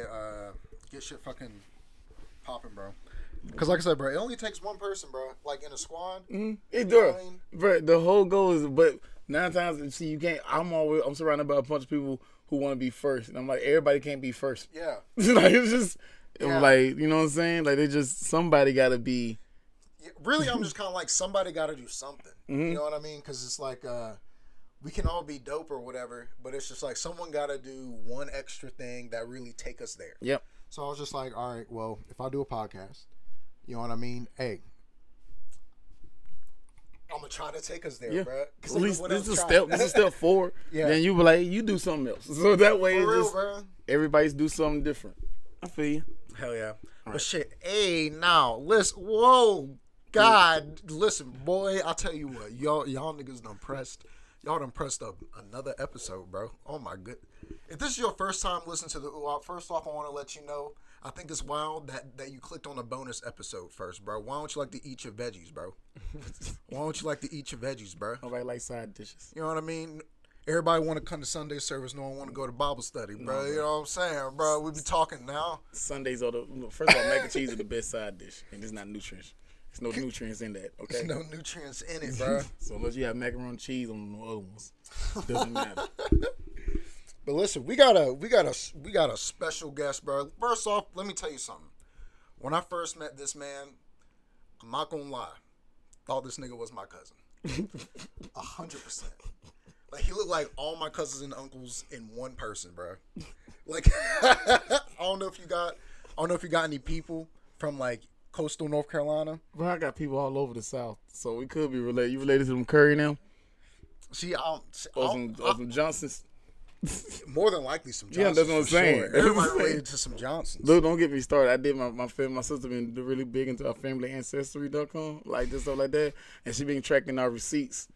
uh, get shit fucking popping, bro. Because like I said, bro, it only takes one person, bro. Like in a squad. It know does. what I mean? But the whole goal is, but nine times, see, you can't. I'm always, I'm surrounded by a bunch of people who want to be first, and I'm like, everybody can't be first. Yeah. like it's just, Yeah. like, you know what I'm saying? Like they just somebody got to be. Yeah, really, I'm just kind of like somebody got to do something. You know what I mean? Because it's like uh, we can all be dope or whatever, but it's just like someone got to do one extra thing that really take us there. Yep. So I was just like, all right, well, if I do a podcast, you know what I mean? Hey, I'm gonna try to take us there, Yeah. bro. At least this is step. This is step four. Yeah. Then you be like, you do something else. So that way, For it's real, just bro. everybody's do something different. I feel you. Hell yeah. But shit, hey, now listen. Whoa, God, listen, boy. I tell you what, y'all, y'all niggas done pressed. Y'all done pressed up another episode, bro. Oh my good. If this is your first time listening to the Oowap, first off, I want to let you know. I think it's wild that that you clicked on a bonus episode first, bro. Why don't you like to eat your veggies, bro? Why don't you like to eat your veggies, bro? Nobody like side dishes. You know what I mean? Everybody want to come to Sunday service. No one want to go to Bible study, bro. you know what I'm saying, bro? We be talking now. Sundays are the first of all, mac and cheese is the best side dish, and it's not nutrients. There's no nutrients in that. Okay. There's no nutrients in it, bro. So unless you have macaroni and cheese on the other ones, doesn't matter. But listen, we got a we got a we got a special guest, bro. First off, let me tell you something. When I first met this man, I'm not gonna lie, thought this nigga was my cousin. A hundred percent. Like he looked like all my cousins and uncles in one person, bro. Like I don't know if you got I don't know if you got any people from like coastal North Carolina. Bro, I got people all over the South, so we could be related. You related to them Curry now, See, don't, or some, or some Johnsons? more than likely some Yeah, Johnsons. that's what I'm saying. Sure. Everybody related to some Johnsons. Look, don't get me started. I did my my family, my sister been really big into our family ancestry.com, like this stuff like that, and she been tracking our receipts.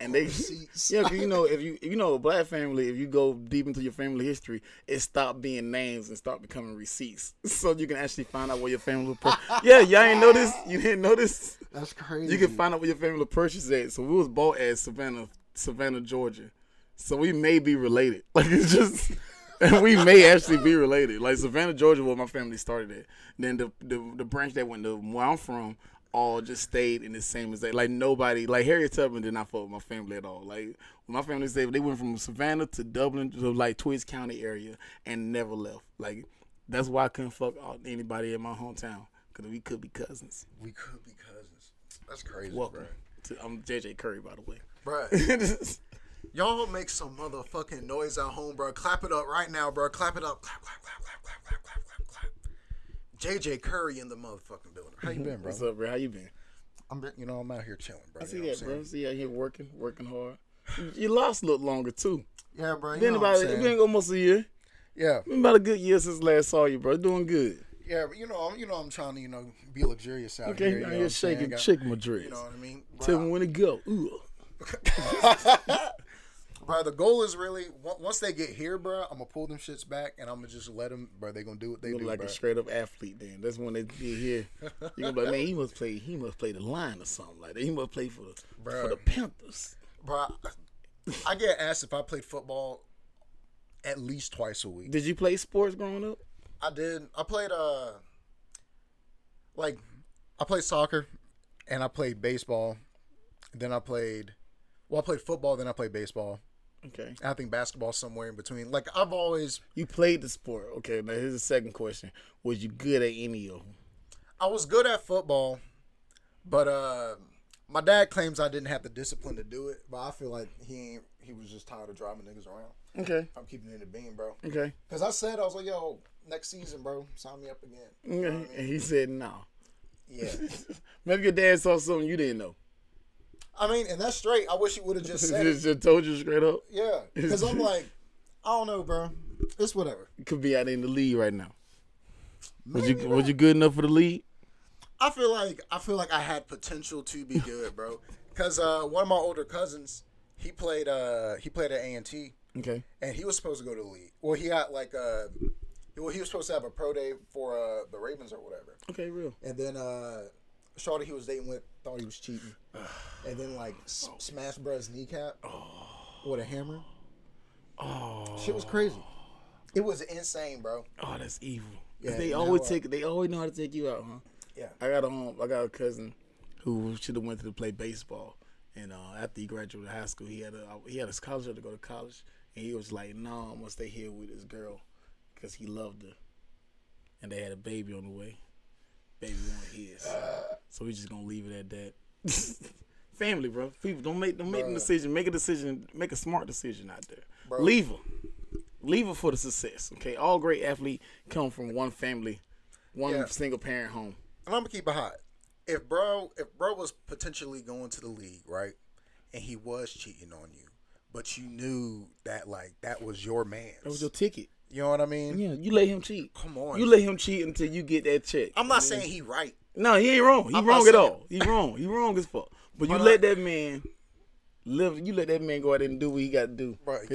And they, Receipts. yeah, 'cause you know, if you you know, a black family, if you go deep into your family history, it stopped being names and start becoming receipts, so you can actually find out where your family. Pur- yeah, y'all ain't this. You didn't know this. That's crazy. You can find out where your family purchased at. So we was bought at Savannah, Savannah, Georgia. So we may be related. Like it's just, and we may actually be related. Like Savannah, Georgia, where my family started at. Then the the, the branch that went to where I'm from, all just stayed in the same as they Like nobody, like Harriet Tubman did not fuck with my family at all. Like my family said, they went from Savannah to Dublin to like Twiggs County area and never left. Like that's why I couldn't fuck anybody in my hometown because we could be cousins. We could be cousins. That's crazy. Welcome. Bro. To, I'm JJ Curry, by the way. Bro, y'all make some motherfucking noise at home, bro. Clap it up right now, bro. Clap it up. Clap, clap, clap, clap, clap, clap, clap. JJ Curry in the motherfucking building. How you been, bro? What's up, bro? How you been? I'm, been- you know, I'm out here chilling, bro. I You see know what that, bro. See you out here working, working hard. You lost a little longer too. Yeah, bro. You Been know about it. Been almost a year. Yeah, Been about a good year since last saw you, bro. Doing good. yeah. But you know, I'm, you know, I'm trying to, you know, be luxurious out Okay, here. Okay, you know here what I'm saying? shaking chick Madrid. You know what I mean? Tell me when to go. Ooh. bro, the goal is really once they get here, bro. I'm gonna pull them shits back, and I'm gonna just let them, bro. They gonna do what they Look do, like bro. a straight up athlete. Then that's when they get here. You gonna be like, man, he must play. He must play the line or something like that. He must play for the for the Panthers. bro. I get asked if I played football at least twice a week. Did you play sports growing up? I did. I played uh, like, I played soccer, and I played baseball. Then I played, well, I played football. Then I played baseball. Okay. I think basketball somewhere in between. Like I've always, You played the sport. Okay. Now here's the second question: Was you good at any of them? I was good at football, but uh, my dad claims I didn't have the discipline to do it. But I feel like he ain't. He was just tired of driving niggas around. Okay. I'm keeping it in the beam, bro. Okay. Cause I said I was like, yo, next season, bro, sign me up again. You know I mean? And he said no. Yeah. Maybe your dad saw something you didn't know. I mean, and that's straight. I wish he would have just said just, it. told you straight up. Yeah. Because I'm like, I don't know, bro. It's whatever. You could be out in the league right now. Was you Maybe was you good enough for the league? I feel like I feel like I had potential to be good, bro. Cause uh, one of my older cousins, he played uh, he played at A and T, Okay. and he was supposed to go to the league. Well, he got like uh, well, he was supposed to have a pro day for uh, the Ravens or whatever. Okay, real. And then uh Shorty he was dating with thought he was cheating. and then like s- smashed bruh's kneecap with a hammer. Oh. Shit was crazy. It was insane, bro. Oh, that's evil. 'Cause Yeah, they now, always uh, take. They always know how to take you out, huh? Yeah. I got a um, I got a cousin who should have went to play baseball, and uh, after he graduated high school, he had a he had a scholarship to go to college, and he was like, "No, I'm gonna stay here with this girl, because he loved her, and they had a baby on the way. Baby his, so we just gonna leave it at that." Family, bro. People don't make don't make a decision. Make a decision. Make a smart decision out there. Bro. Leave her. Leave her for the success. Okay. All great athletes come from one family, one Yeah. single parent home. And I'm gonna keep it hot. If bro, if bro was potentially going to the league, right, and he was cheating on you, but you knew that like that was your man. That was your ticket. You know what I mean? Yeah, you let him cheat. Come on. You let him cheat until you get that check. I'm not saying he right. No, he ain't wrong. He I'm wrong at all. He wrong. He wrong as fuck. But you I- let that man live. You let that man go out there and do what he got to do. Right.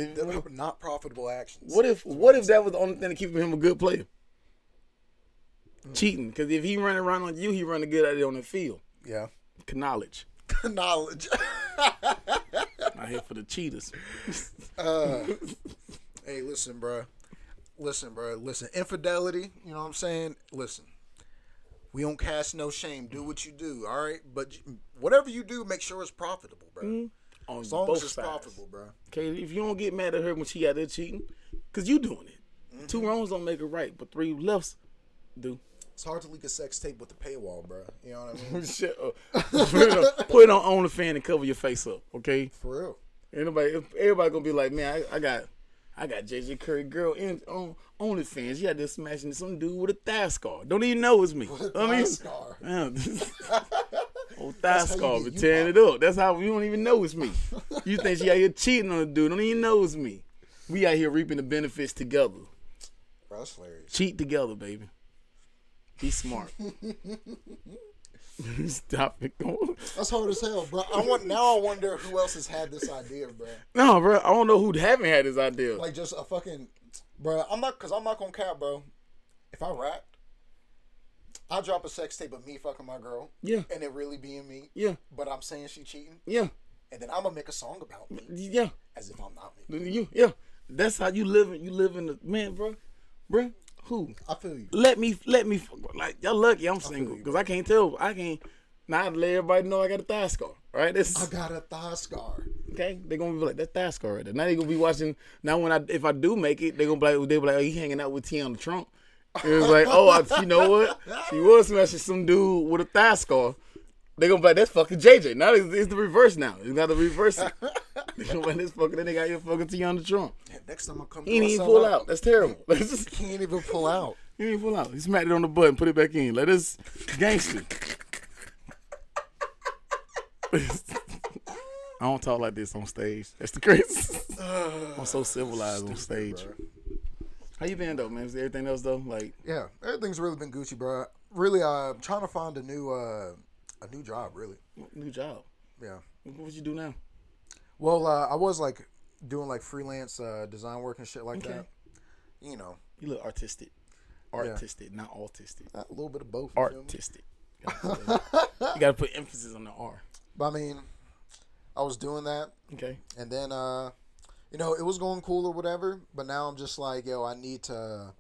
Not profitable actions. What if what if that was the only thing to keep him a good player? Cheating, because if he running around on you, he running good out there on the field. Yeah. Knowledge. Knowledge. Not here for the cheaters. uh, hey, listen, bro. Listen, bro. Listen. Infidelity. You know what I'm saying? Listen. We don't cast no shame. Do what you do. All right. But whatever you do, make sure it's profitable, bro. Mm-hmm. On As long both as it's sides. profitable, bro. Okay, if you don't get mad at her when she out there cheating, cause you doing it. Mm-hmm. Two wrongs don't make it right, but three lefts do. It's hard to leak a sex tape with the paywall, bro. You know what I mean? Shut up. put, it on, put it on OnlyFans and cover your face up, okay? For real. Anybody, everybody gonna be like, man, I, I got, I got JJ Curry girl in on OnlyFans. You out there smashing some dude with a thigh scar. Don't even know it's me. I mean, scar. Yeah. Old thigh scar, but tearing it up. That's how you don't even know it's me. You think she out here cheating on a dude? Don't even know it's me. We out here reaping the benefits together. Bro, that's hilarious. Cheat together, baby. Be smart. Stop it. That's hard as hell, bro. I want now. I wonder who else has had this idea, bro. No, bro. I don't know who haven't had this idea. Like just a fucking, bro. I'm not, cause I'm not gonna cap, bro. If I rapped, I drop a sex tape of me fucking my girl, yeah, and it really being me. yeah, But I'm saying she cheating, yeah, and then I'm gonna make a song about me yeah. as if I'm not me. You, yeah. That's how you live. You live in the man, bro. Bro, who? I feel you. Let me, let me. Like y'all lucky I'm single because I can't tell. I can't. Now I let everybody know I got a thigh scar. Right? This I got a thigh scar. okay. They're gonna be like that thigh scar right there. Now they gonna be watching. Now when I if I do make it, they gonna be like they be like, oh, he hanging out with T on the trunk. It was like, oh, I, you know what? She was smashing some dude with a thigh scar. They gonna be like, that's fucking JJ. Now it's, it's the reverse now. It's got the reverse. they gonna be like, this fucking. Then they got your fucking T on the trunk. Yeah, next time I come, He ain't even pull out. That's terrible. Just, He ain't even pull out. he ain't pull out. He smacked it on the button, put it back in. Let us gangster. I don't talk like this on stage. That's the crazy. I'm so civilized on stage. How you been though, man? Is everything else though? Like, Yeah, everything's really been Gucci, bro. Really, uh, I'm trying to find a new, uh, a new job. Really, new job. yeah. What would you do now? Well, uh, I was like doing like freelance uh, design work and shit like Okay. that. You know, You look artistic. Artistic, not autistic. a little bit of both. you? Artistic. you gotta put emphasis on the R. But I mean, I was doing that, Okay. and then uh, you know, it was going cool or whatever. But now I'm just like, yo, I need to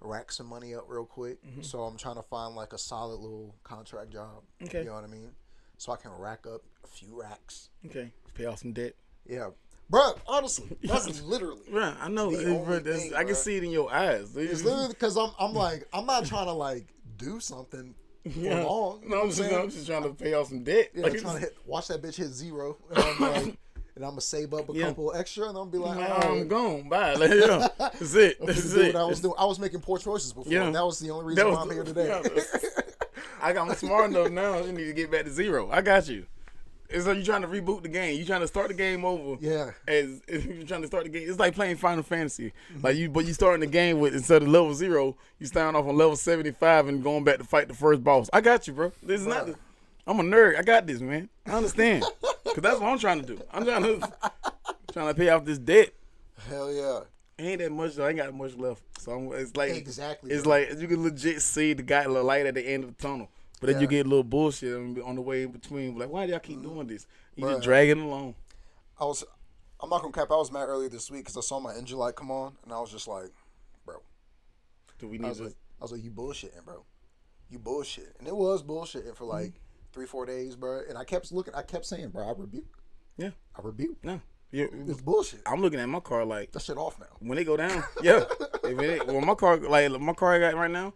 rack some money up real quick. Mm-hmm. So I'm trying to find like a solid little contract job. Okay. You know what I mean? So I can rack up a few racks. Okay. Pay off some debt. Yeah. Bro, honestly, that's literally. Right, I know. Eh, Bro, that's- thing, I can see it in your eyes. It's literally because I'm, I'm like, I'm not trying to like do something for Yeah. long. You know No, I'm just, saying? I'm just trying to pay off some debt. Yeah, Like, I'm trying to hit, watch that bitch hit zero, and I'm like, and I'm gonna save up a Yeah. couple extra, and I'm gonna be like, Man, I'm right, gone. Bye. Like, yeah. That's it. That's it. what I was doing. I was making poor choices before. Yeah. and that was the only reason That why I'm here today. yeah, I got I'm smart enough now. You need to get back to zero. I got you. It's like you trying to reboot the game. You're trying to start the game over. Yeah. As if you're trying to start the game, it's like playing Final Fantasy. Like you, but you starting the game with instead of level zero, you starting off on level seventy five and going back to fight the first boss. I got you, bro. This is not. I'm a nerd. I got this, man. I understand. Cause that's what I'm trying to do. I'm trying to trying to pay off this debt. Hell yeah. Ain't that much. though. I ain't got much left. So I'm, it's like Exactly, It's like you can legit see the guy, the light at the end of the tunnel. But then you get a little bullshit on the way in between. Like, why do y'all keep doing this? You just dragging along. I was, I'm not gonna cap. I was mad earlier this week because I saw my engine light come on, and I was just like, bro. Do we I need was to? like, I was like, you bullshitting, bro. You bullshit, and it was bullshitting for like three, four days, bro. And I kept looking, I kept saying, bro, I rebuke, yeah. I rebuke. No. Yeah. It's bullshit. I'm looking at my car like That shit off now. when they go down. Yeah. if it, well, my car like my car I got right now,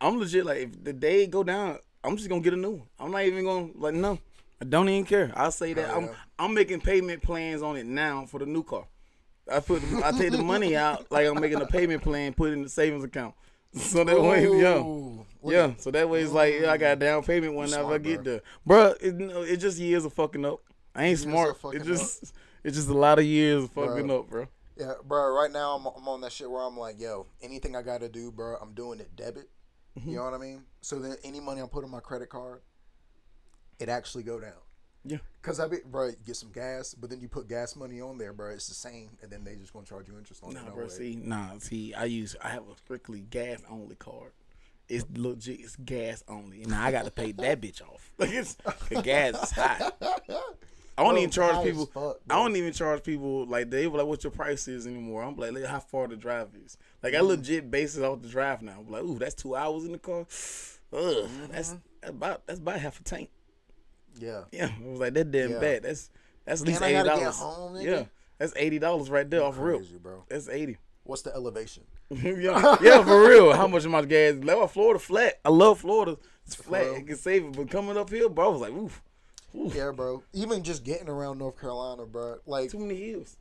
I'm legit like if the day go down, I'm just gonna get a new one. I'm not even gonna like no. I don't even care. I'll say that Oh, I'm yeah. I'm making payment plans on it now for the new car. I put I take the money out like I'm making a payment plan, put it in the savings account. So that way, yeah. Yeah, so that way it's like yeah, I got a down payment whenever I get bro. there, bro. It, it just years of fucking up. I ain't Years smart. It just it's just a lot of years of fucking Bro. up, bro. Yeah, bro. Right now, I'm, I'm on that shit where I'm like, yo, anything I gotta do, bro, I'm doing it debit. Mm-hmm. You know what I mean? So then, any money I put on my credit card, it actually go down. Yeah. Cause I be bro, get some gas, but then you put gas money on there, bro. It's the same, and then they just gonna charge you interest on Nah, it. No bro. way. See, nah, see, I use I have a strictly gas only card. It's legit. It's gas only. Now I got to pay that bitch off. Like it's the gas is high. I don't Bro, even charge people. fuck, I don't even charge people like they were like, "What your price is anymore?" I'm like, "Look how far the drive is." Like Mm-hmm. I legit base it off the drive now. I'm like, "Ooh, that's two hours in the car. Ugh, Mm-hmm. that's about that's about half a tank." Yeah. Yeah, I was like, "That damn Yeah. bad. That's that's at least eighty dollars." Yeah, that's eighty dollars right there off real. Crazy, bro. That's eighty. What's the elevation? yeah, yeah, for real. How much of my gas? Like, Florida flat. I love Florida. It's flat. real. It can save it. But coming up here, bro, I was like, oof, Yeah, bro. Even just getting around North Carolina, bro. Like too many hills.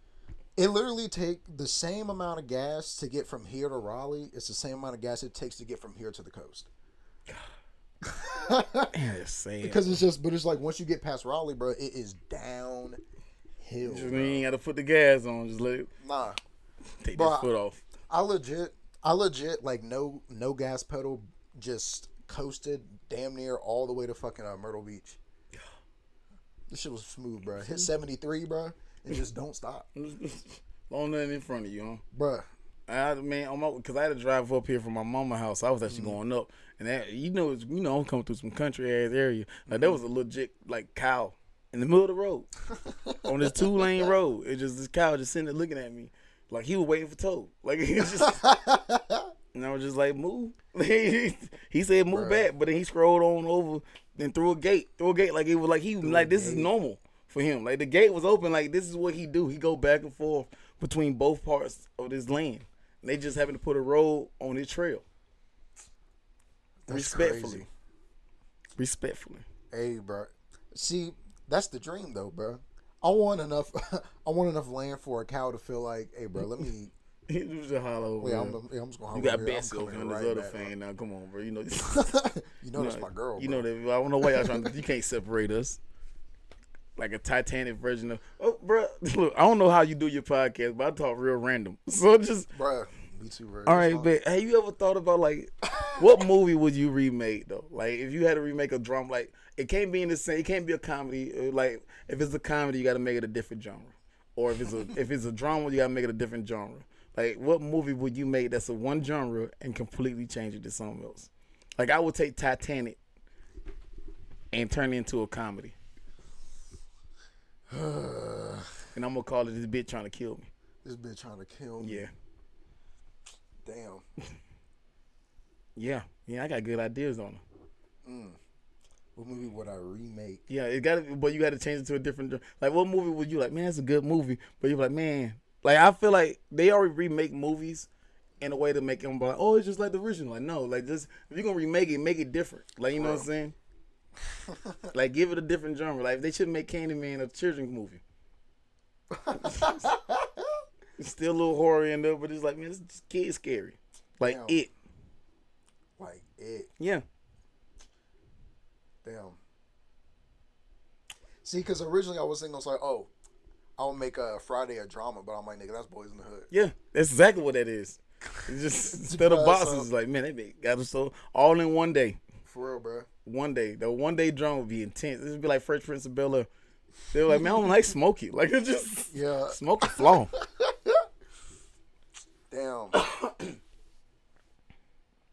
it literally take the same amount of gas to get from here to Raleigh. It's the same amount of gas it takes to get from here to the coast. Man, it's sad. Because it's just, but it's like once you get past Raleigh, bro, it is downhill. Just, bro. you ain't got to put the gas on. Just let it Nah, take Bro, this foot off. I legit, I legit like no no gas pedal, just coasted damn near all the way to fucking uh, Myrtle Beach. This shit was smooth, bro. Hit seventy three, bro, and just don't stop, Long nothing in front of you, huh? bro. I man, on my because I had to drive up here from my mama house. I was actually Mm-hmm. going up, and that you know, it's, you know, I'm coming through some country ass area. Like there was a legit like cow in the middle of the road on this two lane road. It just this cow just sitting there looking at me like he was waiting for tow. Like he was just, and I was just like move. he said move Bruh. back, but then he scrolled on over and through a gate, through a gate like it was like he like this is normal for him. Like the gate was open, like this is what he do. He go back and forth between both parts of this land. And they just happen to put a road on his trail. That's Respectfully. crazy. Respectfully. Hey, bro. See, that's the dream, though, bro. I want enough. I want enough land for a cow to feel like, hey, bro. Let me. He was just hollow. Wait, Yeah, I'm, I'm just gonna. you got here. Over on this right other fan now. Come on, bro. You know, you know that's my girl. You bro. know that. I don't know why y'all trying to. You can't separate us. Like a Titanic version of. Oh, bro. Look, I don't know how you do your podcast, but I talk real random. So just. Bruh, me too, bro. All right, but have you ever thought about like what movie would you remake though? Like if you had to remake a drum, like it can't be in the same. It can't be a comedy. uh, Like if it's a comedy, you got to make it a different genre. Or if it's a if it's a drama, you got to make it a different genre. Like what movie would you make that's a one genre and completely change it to something else? Like I would take Titanic and turn it into a comedy. and I'm gonna call it this bitch trying to kill me. This bitch trying to kill me. Yeah. Damn. Yeah. Yeah, I got good ideas on it. What movie would I remake? Yeah, it got but you got to change it to a different. Like, what movie would you like? Man, that's a good movie, but you're like, man, like I feel like they already remake movies in a way to make them like, oh, it's just like the original. Like, no, like just if you're gonna remake it, make it different. Like, you know what I'm saying? like, give it a different genre. Like, they should make Candyman a children's movie. it's still a little horror in there, but it's like, man, this kid's scary. Like Damn. it, Like it. yeah. Damn. See, because originally I was thinking, I was like, oh, I'll make a Friday a drama, but I'm like, nigga, that's Boyz n the Hood. Yeah, that's exactly what that is. It's just instead of Surprise, boxes, uh, like man, they make got us so all in one day. For real, bro. One day, the one day drama would be intense. This would be like Fresh Prince of Bel Air. They were like, man, I don't like Smokey. Like it's just Yeah. Smokey flaw. Damn.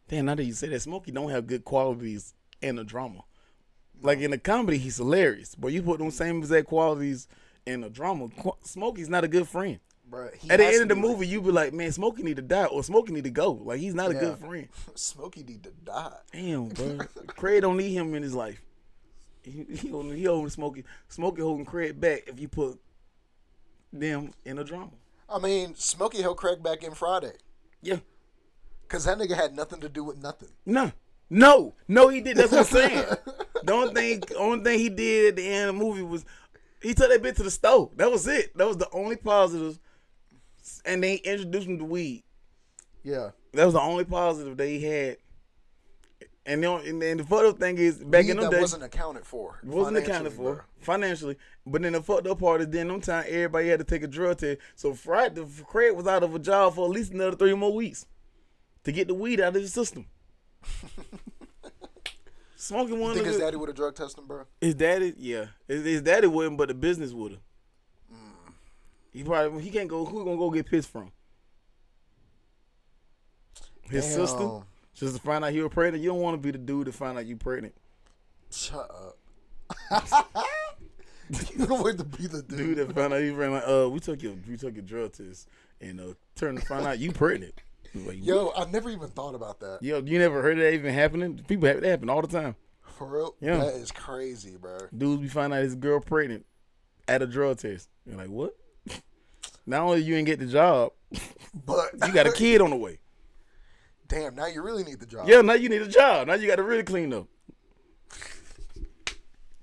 Damn, now that you say that, Smokey don't have good qualities in the drama. Like in a comedy, he's hilarious, but you put them same exact qualities in a drama. Qu- Smokey's not a good friend. bro. At the end of the movie, you be like, man, Smokey need to die or Smokey need to go. Like he's not a good friend. Like, Smokey need to die. Damn, bro. Craig don't need him in his life. He, he only he only Smokey Smokey holding Craig back if you put them in a drama. I mean, Smokey held Craig back in Friday Yeah. because that nigga had nothing to do with nothing. No. No. No, he did. That's what I'm saying. the only thing only thing he did at the end of the movie was he took that bitch to the stove. That was it. That was the only positive. And they introduced him to weed. Yeah. That was the only positive that he had. And the, only- and then the fucked up thing is back Weed in them that days wasn't accounted for. wasn't accounted for financially. But then the fucked up part is then them time everybody had to take a drug test. So Friday, Craig was out of a job for at least another three more weeks to get the weed out of his system. Smoking one You think his daddy would have drug tested him, bro? his daddy, yeah, his, his daddy wouldn't, but the business would have. He probably he can't go. Who gonna go get pissed from? His Damn. sister, just to find out he was pregnant. You don't want to be the dude to find out you pregnant. Shut up. you don't want to be the dude. dude that found out you pregnant. Like, uh, we took your we took your drug test and uh, turned to find out you pregnant. Like, Yo, I never even thought about that. yo, you never heard of that even happening? People have that happen all the time. For real? Yeah. That is crazy, bro. Dudes be finding out his girl pregnant at a drug test. You're like, what? Not only you ain't get the job, But you got a kid on the way. Damn, now you really need the job. Yeah, now you need a job. Now you got to really clean up.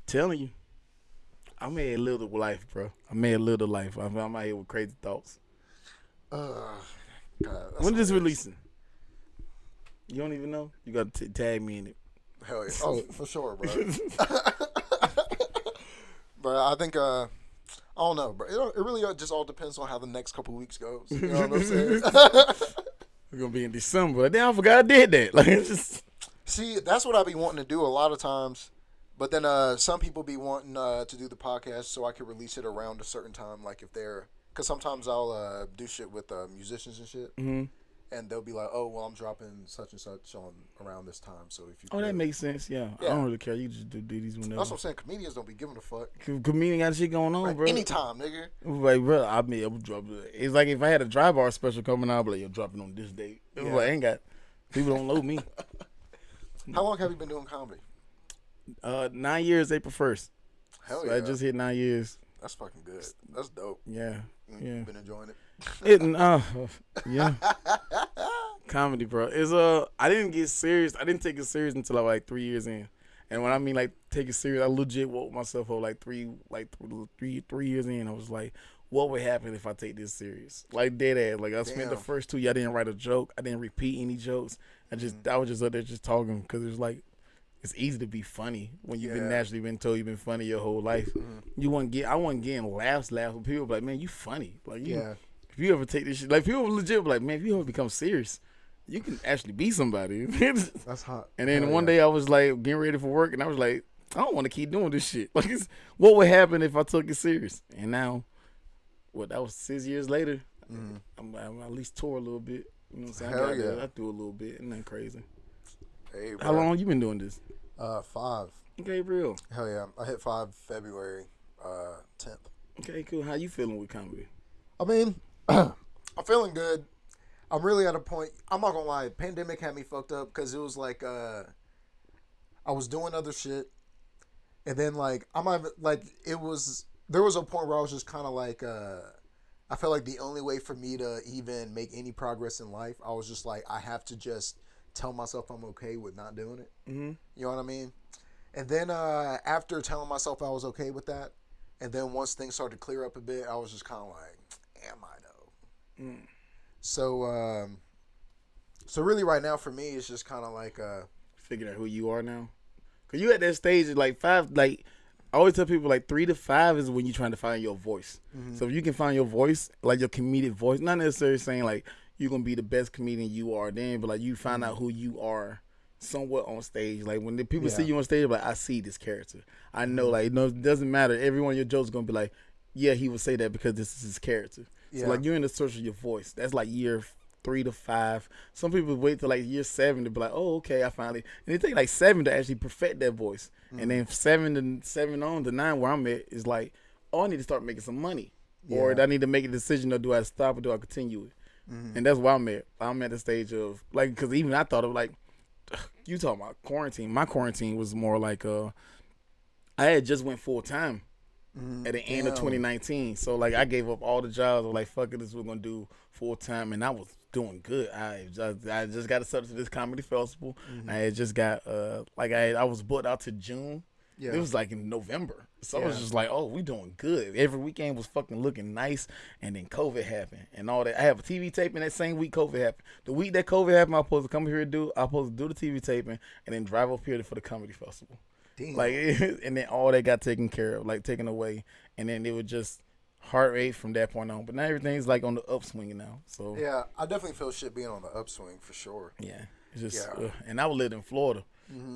Telling you, I made a little life, bro. I made a little life. I'm, I'm out here with crazy thoughts. Uh, God, When is this releasing? You don't even know. You got to tag me in it. Hell yeah. Oh, for sure, bro. but I think, uh, I don't know, bro. It, it really just all depends on how the next couple weeks goes. You know what I'm saying? We're gonna be in December. Then I forgot I did that. Like just See, that's what I be wanting to do a lot of times. But then uh, some people be wanting uh, to do the podcast so I can release it around a certain time. Like if they're, because sometimes I'll uh, do shit with uh, musicians and shit, Mhm. and they'll be like, "Oh, well, I'm dropping such and such on around this time." So if you, Oh, that makes sense. Yeah. I don't really care. You just do, do these whenever. That's what I'm saying. Comedians don't be giving a fuck. Com- Comedian got shit going on, Like, bro. anytime, nigga. Like, bro, I mean, I'm dropping. It's like if I had a Dry Bar special coming out, I'd be like, you're dropping on this date. Yeah. like, I ain't got. People don't know me. How long have you been doing comedy? Uh, nine years, April first. Hell So yeah, I just hit nine years. that's fucking good. That's dope. Yeah, You yeah. been enjoying it. It, uh, yeah. Comedy, bro. Is uh, I didn't get serious. I didn't take it serious until I was like three years in. And when I mean like take it serious, I legit woke myself up like three, like three, three years in. I was like, what would happen if I take this serious? Like dead ass. Like I spent the first two years, I didn't write a joke. I didn't repeat any jokes. I just, I was just up there just talking because it was like, it's easy to be funny when you've been naturally been told you've been funny your whole life. Mm-hmm. You want get, I wasn't getting laughs, laughs. with people be like, man, you funny. Like you, Yeah. if you ever take this shit, like people legit like, man, if you ever become serious, you can actually be somebody. That's hot. And then Hell one yeah. day I was like getting ready for work, and I was like, I don't want to keep doing this shit. Like, it's, what would happen if I took it serious? And now, what? That was six years later. Mm-hmm. I'm, I'm at least tore a little bit. You know what I'm saying? I, Hell got yeah. I do a little bit, and then crazy. Hey, How long you been doing this? Uh, five. Gabriel. Hell yeah, I hit five February uh tenth. Okay, cool. How you feeling with comedy? I mean, I'm feeling good. I'm really at a point. I'm not gonna lie. Pandemic had me fucked up because it was like uh, I was doing other shit, and then like I'm not- like it was. There was a point where I was just kind of like uh, I felt like the only way for me to even make any progress in life, I was just like I have to just tell myself I'm okay with not doing it. Mm-hmm. You know what I mean? And then uh, after telling myself I was okay with that, and then once things started to clear up a bit, I was just kind of like, "Am I though?" Mm. So, um, so really, right now for me, it's just kind of like, uh, Figuring out who you are now. Cause you at that stage like five, like I always tell people like three to five is when you're trying to find your voice. So if you can find your voice, like your comedic voice, not necessarily saying like you're gonna be the best comedian you are then, but like you find out mm-hmm. who you are somewhat on stage. Like when the people see you on stage, like I see this character. I know mm-hmm. like no, it doesn't matter. Every one of your jokes is gonna be like, yeah, he would say that because this is his character. Yeah. So like you're in the search of your voice. That's like year three to five. Some people wait till like year seven to be like, oh, okay, I finally. And it take like seven to actually perfect that voice. And then mm-hmm. seven to seven on to nine where I'm at is like, oh, I need to start making some money. or Yeah. do I need to make a decision, or do I stop or do I continue it? Mm-hmm. And that's why I'm at. I'm at the stage of like, because even I thought of like, you talking about quarantine. My quarantine was more like, uh, I had just went full time at the end of 2019. So like, I gave up all the jobs. I was like, fuck it, this we're gonna do full time, and I was doing good. I just, I just got accepted to this comedy festival. I had just got uh, like I I was booked out to June. Yeah. It was like in November. So I was just like, oh, we doing good. Every weekend was fucking looking nice. And then COVID happened and all that. I have a TV taping that same week COVID happened. The week that COVID happened, I was supposed to come here and do, I was supposed to do the TV taping and then drive up here for the comedy festival. Damn. Like, and then all that got taken care of, like taken away. And then it was just heart rate from that point on. But now everything's like on the upswing now. So, yeah. yeah, I definitely feel shit being on the upswing for sure. it's just, Yeah. Mm-hmm. uh, and I lived in Florida,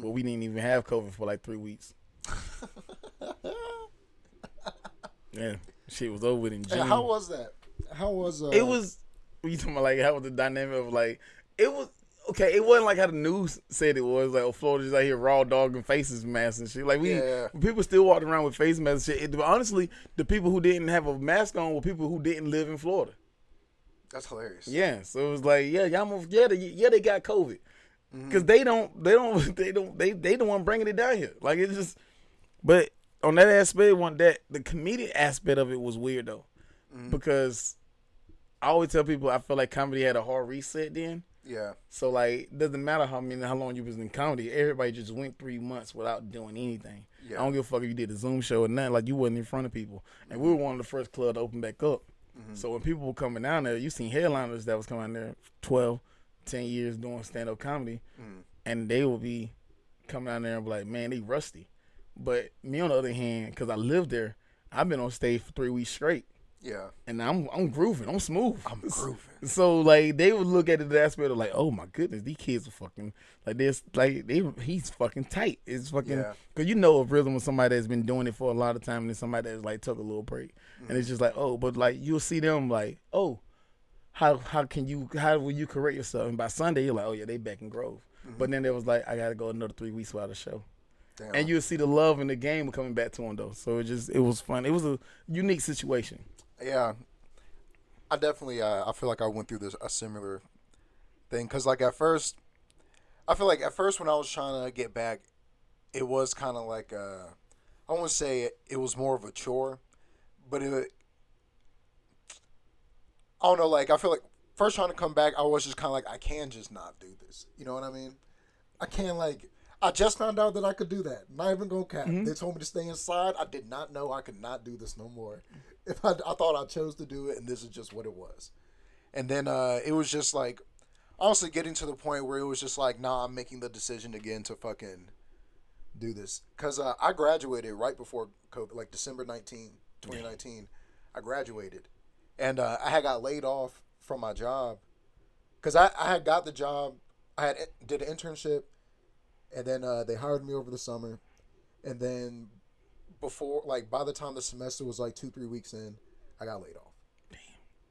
but we didn't even have COVID for like three weeks. yeah, shit was over in June. Hey, how was that? How was uh, it was you talking about like how was the dynamic of like it was okay it wasn't like how the news said it was like oh Florida's out here raw dog and faces masks and shit like we Yeah. people still walked around with face masks and shit It- honestly the people who didn't have a mask on were people who didn't live in Florida That's hilarious. yeah so it was like yeah y'all move yeah they, yeah they got COVID Mm-hmm. because they don't they don't they don't they they the one bringing it down here like it's just but on that aspect one that the comedic aspect of it was weird though Mm-hmm. because I always tell people I feel like comedy had a hard reset then. Yeah. So like, it doesn't matter how many how long you was in comedy. Everybody just went three months without doing anything. Yeah. I don't give a fuck if you did a Zoom show or nothing. Like you wasn't in front of people, and we were one of the first clubs to open back up. Mm-hmm. So when people were coming down there, you seen headliners that was coming there 12, 10 years doing stand up comedy, Mm. and they would be coming down there and be like, man, they rusty. But me on the other hand, because I lived there, I've been on stage for three weeks straight Yeah. and I'm I'm grooving, I'm smooth. I'm grooving. So like they would look at it the aspect of like, oh my goodness, these kids are fucking like this, like they he's fucking tight. It's fucking Yeah. because you know a rhythm with somebody that's been doing it for a lot of time and then somebody that's like took a little break, and Mm-hmm. it's just like oh, but like you'll see them like oh, how how can you how will you correct yourself? And by Sunday you're like oh yeah they back in Grove, Mm-hmm. but then there was like I gotta go another three weeks without a show. Damn. And you'll see the love in the game coming back to him though. So it just it was fun. It was a unique situation. yeah. I definitely. Uh, I feel like I went through this a similar thing because, like, at first, I feel like at first when I was trying to get back, it was kind of like uh, I won't say it, it was more of a chore, but it. I don't know. Like, I feel like first trying to come back, I was just kind of like, I can just not do this. You know what I mean? I can't like. I just found out that I could do that. Not even gonna cap. They told me to stay inside. I did not know I could not do this no more. If I, I thought I chose to do it, and this is just what it was. And then uh, it was just like, honestly, getting to the point where it was just like, nah, I'm making the decision again to fucking do this. Cause uh, I graduated right before COVID, like December 19, 2019. I graduated, and uh, I had got laid off from my job. Cause I, I had got the job. I had did an internship, and then uh, they hired me over the summer, and then before like by the time the semester was like two three weeks in, I got laid off. Damn.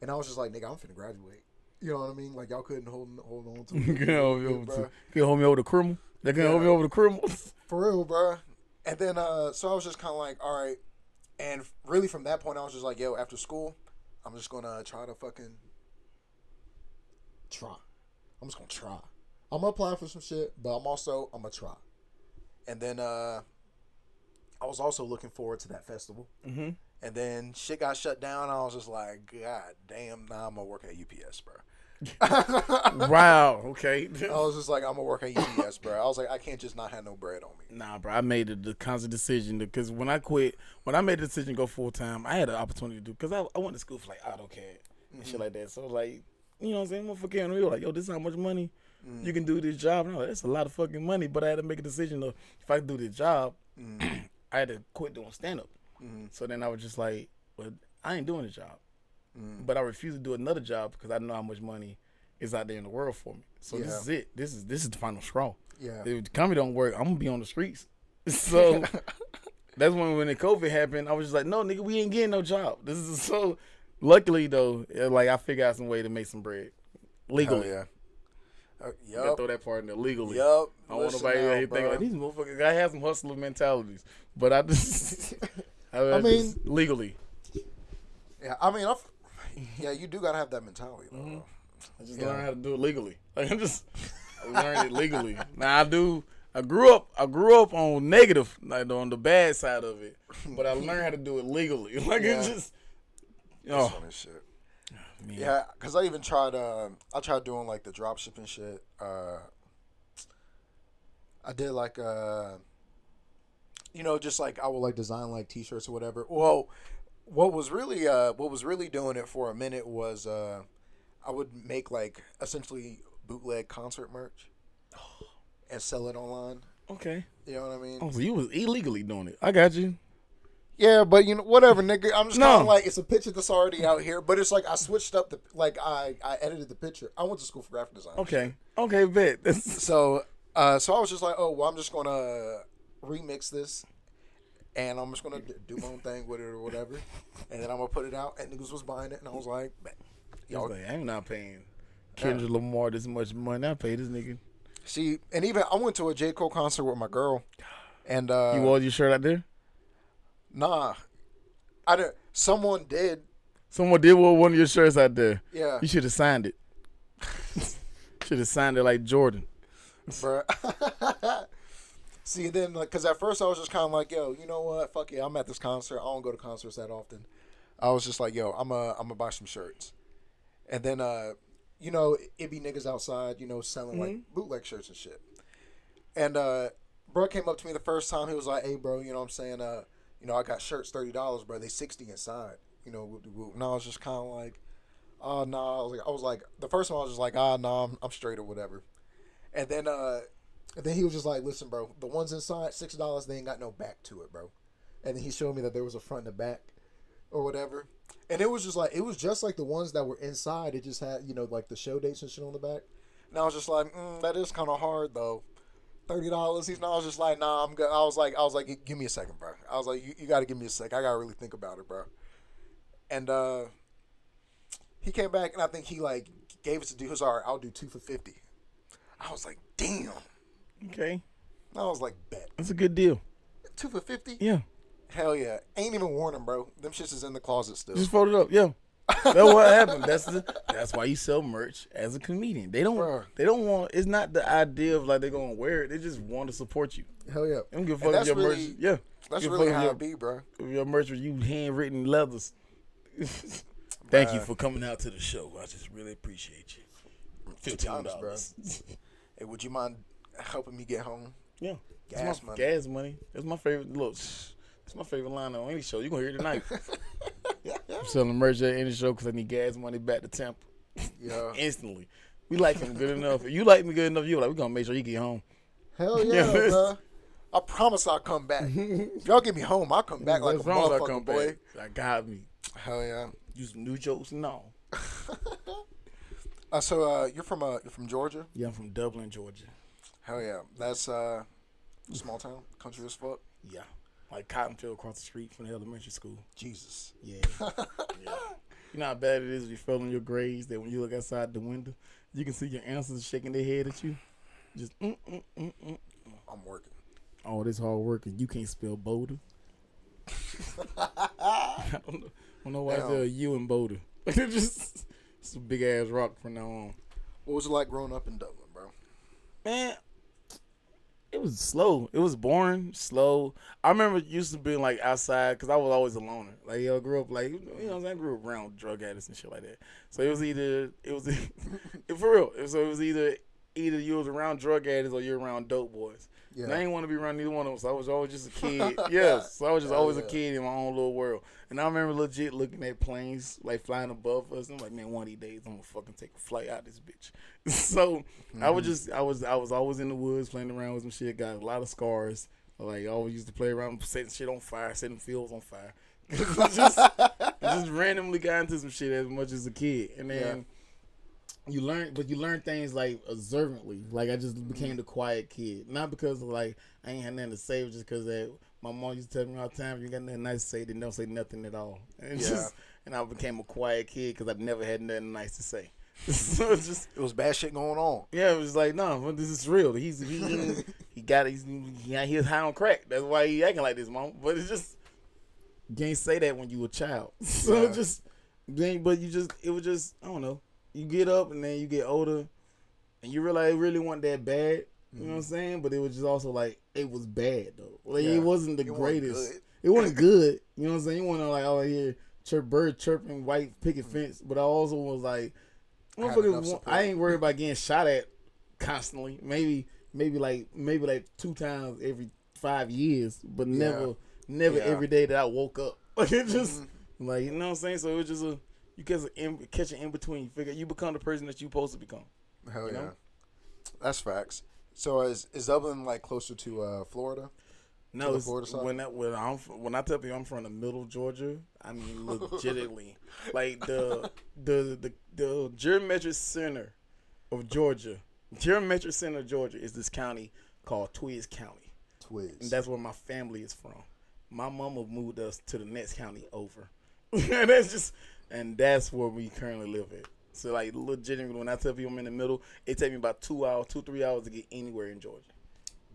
And I was just like, nigga, I'm finna graduate. You know what I mean? Like y'all couldn't hold hold on to You me, can hold me over, to, you can hold me over the criminal. They can hold me over the criminal. For real, bro. And then uh, so I was just kind of like, all right. And really from that point, I was just like, yo, after school, I'm just gonna try to fucking try. I'm just gonna try. I'm gonna apply for some shit, but I'm also I'm gonna try. And then uh, I was also looking forward to that festival. Mm-hmm. And then shit got shut down. I was just like, God damn, now I'm gonna work at UPS, bro. wow. Okay. I was just like, I'm gonna work at UPS, bro. I was like, I can't just not have no bread on me. Nah, bro. I made the, the conscious decision because when I quit, when I made the decision to go full time, I had an opportunity to do because I, I went to school for like AutoCAD and shit like that. So like, you know what I'm saying? Motherfucker, we were like, yo, this is how much money you can do this job. Like, that's a lot of fucking money. But I had to make a decision of if I do this job, mm-hmm. I had to quit doing stand up. Mm-hmm. So then I was just like, well, I ain't doing the job. Mm-hmm. But I refuse to do another job because I know how much money is out there in the world for me. So this is it. This is this is the final straw. Yeah. If the comedy don't work, I'm gonna be on the streets. So that's when when the COVID happened, I was just like, no, nigga, we ain't getting no job. This is so. Luckily though, like I figured out some way to make some bread legally. Hell yeah. Uh, Gotta throw that part in there legally. Yup. I don't want nobody now, to think bro. like these motherfuckers. I have some hustler mentalities, but I just. I, I mean, mean- legally. Yeah, I mean, I've, yeah, you do gotta have that mentality. Though. Mm-hmm. I just Yeah. learned how to do it legally. Like I'm just I learned it legally. Now I do. I grew up. I grew up on negative, like on the bad side of it. But I learned how to do it legally. Like Yeah. it's just. That's Oh, funny shit. Man. Yeah, because I even tried. Uh, I tried doing like the drop shipping shit. Uh, I did like, uh, you know, just like I would like design like T-shirts or whatever. Well, what was really, uh, what was really doing it for a minute was, uh, I would make like essentially bootleg concert merch and sell it online. Okay. You know what I mean? Oh, so you was illegally doing it. I got you. Yeah, but you know, whatever, nigga. I'm just kind of like it's a picture that's already out here, but it's like I switched up the like I I edited the picture. I went to school for graphic design. Okay. Okay. Bet. That's, So, uh, so I was just like, oh, well, I'm just gonna remix this, and I'm just gonna d- do my own thing with it or whatever, and then I'm gonna put it out, and niggas was buying it, and I was like, "Bet." I was y'all like, I'm not paying Kendrick Lamar this much money. I pay this nigga. see, and even I went to a J Cole concert with my girl, and uh, You wore your shirt out there. Nah, I didn't. Someone did, Someone did wear one of your shirts out there. yeah, You should have signed it. should have signed it like Jordan. bruh. See, then, like, cause at first I was just kind of like, yo, you know what? Fuck yeah, I'm at this concert. I don't go to concerts that often. I was just like, yo, I'm a, I'm gonna buy some shirts, and then, uh, you know, it be niggas outside, you know, selling like bootleg shirts and shit. And uh, bro came up to me the first time. He was like, hey, bro, you know what I'm saying? Uh, you know, I got shirts thirty dollars, bro. They sixty inside. You know, and I was just kind of like, oh no. I was like, I was like, the first one I was just like, ah, no, I'm, I'm straight or whatever. And then uh and then he was just like, listen, bro, the ones inside, six dollars, they ain't got no back to it, bro. And then he showed me that there was a front and a back or whatever. And it was just like it was just like the ones that were inside. It just had, you know, like the show dates and shit on the back. And I was just like, mm, that is kind of hard though. Thirty dollars. He's. And I was just like, nah, I'm good. I was like, I was like, give me a second, bro. I was like, you, you got to give me a sec. I got to really think about it, bro. And uh he came back and I think he like gave us a dude. He was all right. I'll do two for fifty. I was like, damn. Okay. I was like, bet That's a good deal. two for fifty. Yeah. Hell yeah. Ain't even worn them, bro. Them shits is in the closet still. Just fold it up. Yeah. That's what happened. That's the, that's why you sell merch as a comedian. They don't Bruh. they don't want it's not the idea of like they're gonna wear it. They just want to support you. Hell yeah. They don't give a fuck your really, merch. Yeah. That's really how your, it be, bro. if your merch with you handwritten leathers. Thank you for coming out to the show. I just really appreciate you. Fifteen dollars. Hey, would you mind helping me get home? Yeah. Gas money. gas money. That's my favorite. Look, It's my favorite line on any show. You gonna hear it tonight. I'm selling merch at any show because I need gas money back to Tampa Yeah. instantly. We like him good enough. If you like me good enough, you like we're gonna make sure you get home. Hell yeah, Yeah. bro. I promise I'll come back. if y'all get me home, I'll come back like a As long as I come boy. back, I got me. Hell yeah. Use some new jokes and all. Uh, so uh, you're from uh, you're from Georgia? Yeah, I'm from Dublin, Georgia. Hell yeah. That's uh, small town, country as fuck. Yeah, like Cottonfield across the street from the elementary school. Jesus. Yeah. yeah. You know how bad it is if you fell on your grades that when you look outside the window, you can see your ancestors shaking their head at you. Just mm mm mm mm. I'm working. All this hard work and you can't spell Boulder. I don't know, I don't know why there's a U in Boulder. just it's a big ass rock from now on. What was it like growing up in Dublin, bro? Man, it was slow. It was boring, slow. I remember used to being like outside because I was always a loner. Like yo, I grew up like you know I'm saying. I grew up around drug addicts and shit like that. So it was either it was for real. So it was either either you was around drug addicts or you're around dope boys. Yeah. And I didn't want to be around neither one of them. So I was always just a kid. yes, so I was just always yeah. a kid in my own little world. And I remember legit looking at planes like flying above us. I'm like, man, one of these days I'm gonna fucking take a flight out of this bitch. so I Mm-hmm. was just, I was, I was always in the woods playing around with some shit. Got a lot of scars. Like I always used to play around, setting shit on fire, setting fields on fire. just, just randomly got into some shit as much as a kid, and then you learn, but you learn things like observantly. Like I just mm-hmm. became the quiet kid, not because of like I ain't had nothing to say, just because that my mom used to tell me all the time, "You got nothing nice to say, then don't say nothing at all." And Yeah. just, and I became a quiet kid because I never had nothing nice to say. so it's just It was bad shit going on. yeah, it was like, no, well, this is real. He's he he got he's he, he high on crack. That's why he acting like this, mom. But it's just you can't say that when you a child. So Yeah. just but you just it was just I don't know. You get up and then you get older, and you realize it really wasn't that bad. You know what I'm saying? But it was just also like it was bad though. Like Yeah. it wasn't the It wasn't greatest. good. It wasn't good. You know what I'm saying? You want to like oh here chirp bird chirping white picket fence, but I also was like, enough. I ain't worried about getting shot at constantly. Maybe maybe like maybe like two times every five years, but never never Yeah. every day that I woke up. Like it just Mm-hmm. like you know what I'm saying. So it was just a you catch an in, catch an in between. You figure you become the person that you supposed to become. Hell You yeah. know? That's facts. So is is Dublin like closer to uh, Florida? No, Florida side? when that, when I'm when I tell people I'm from the middle of Georgia, I mean legitimately, like the the the the geometric center of Georgia, geometric center of Georgia is this county called Twiggs County, Twiggs, and that's where my family is from. My mama moved us to the next county over, and that's just and that's where we currently live at. So like legitimately, when I tell people I'm in the middle, it takes me about two hours, two three hours to get anywhere in Georgia.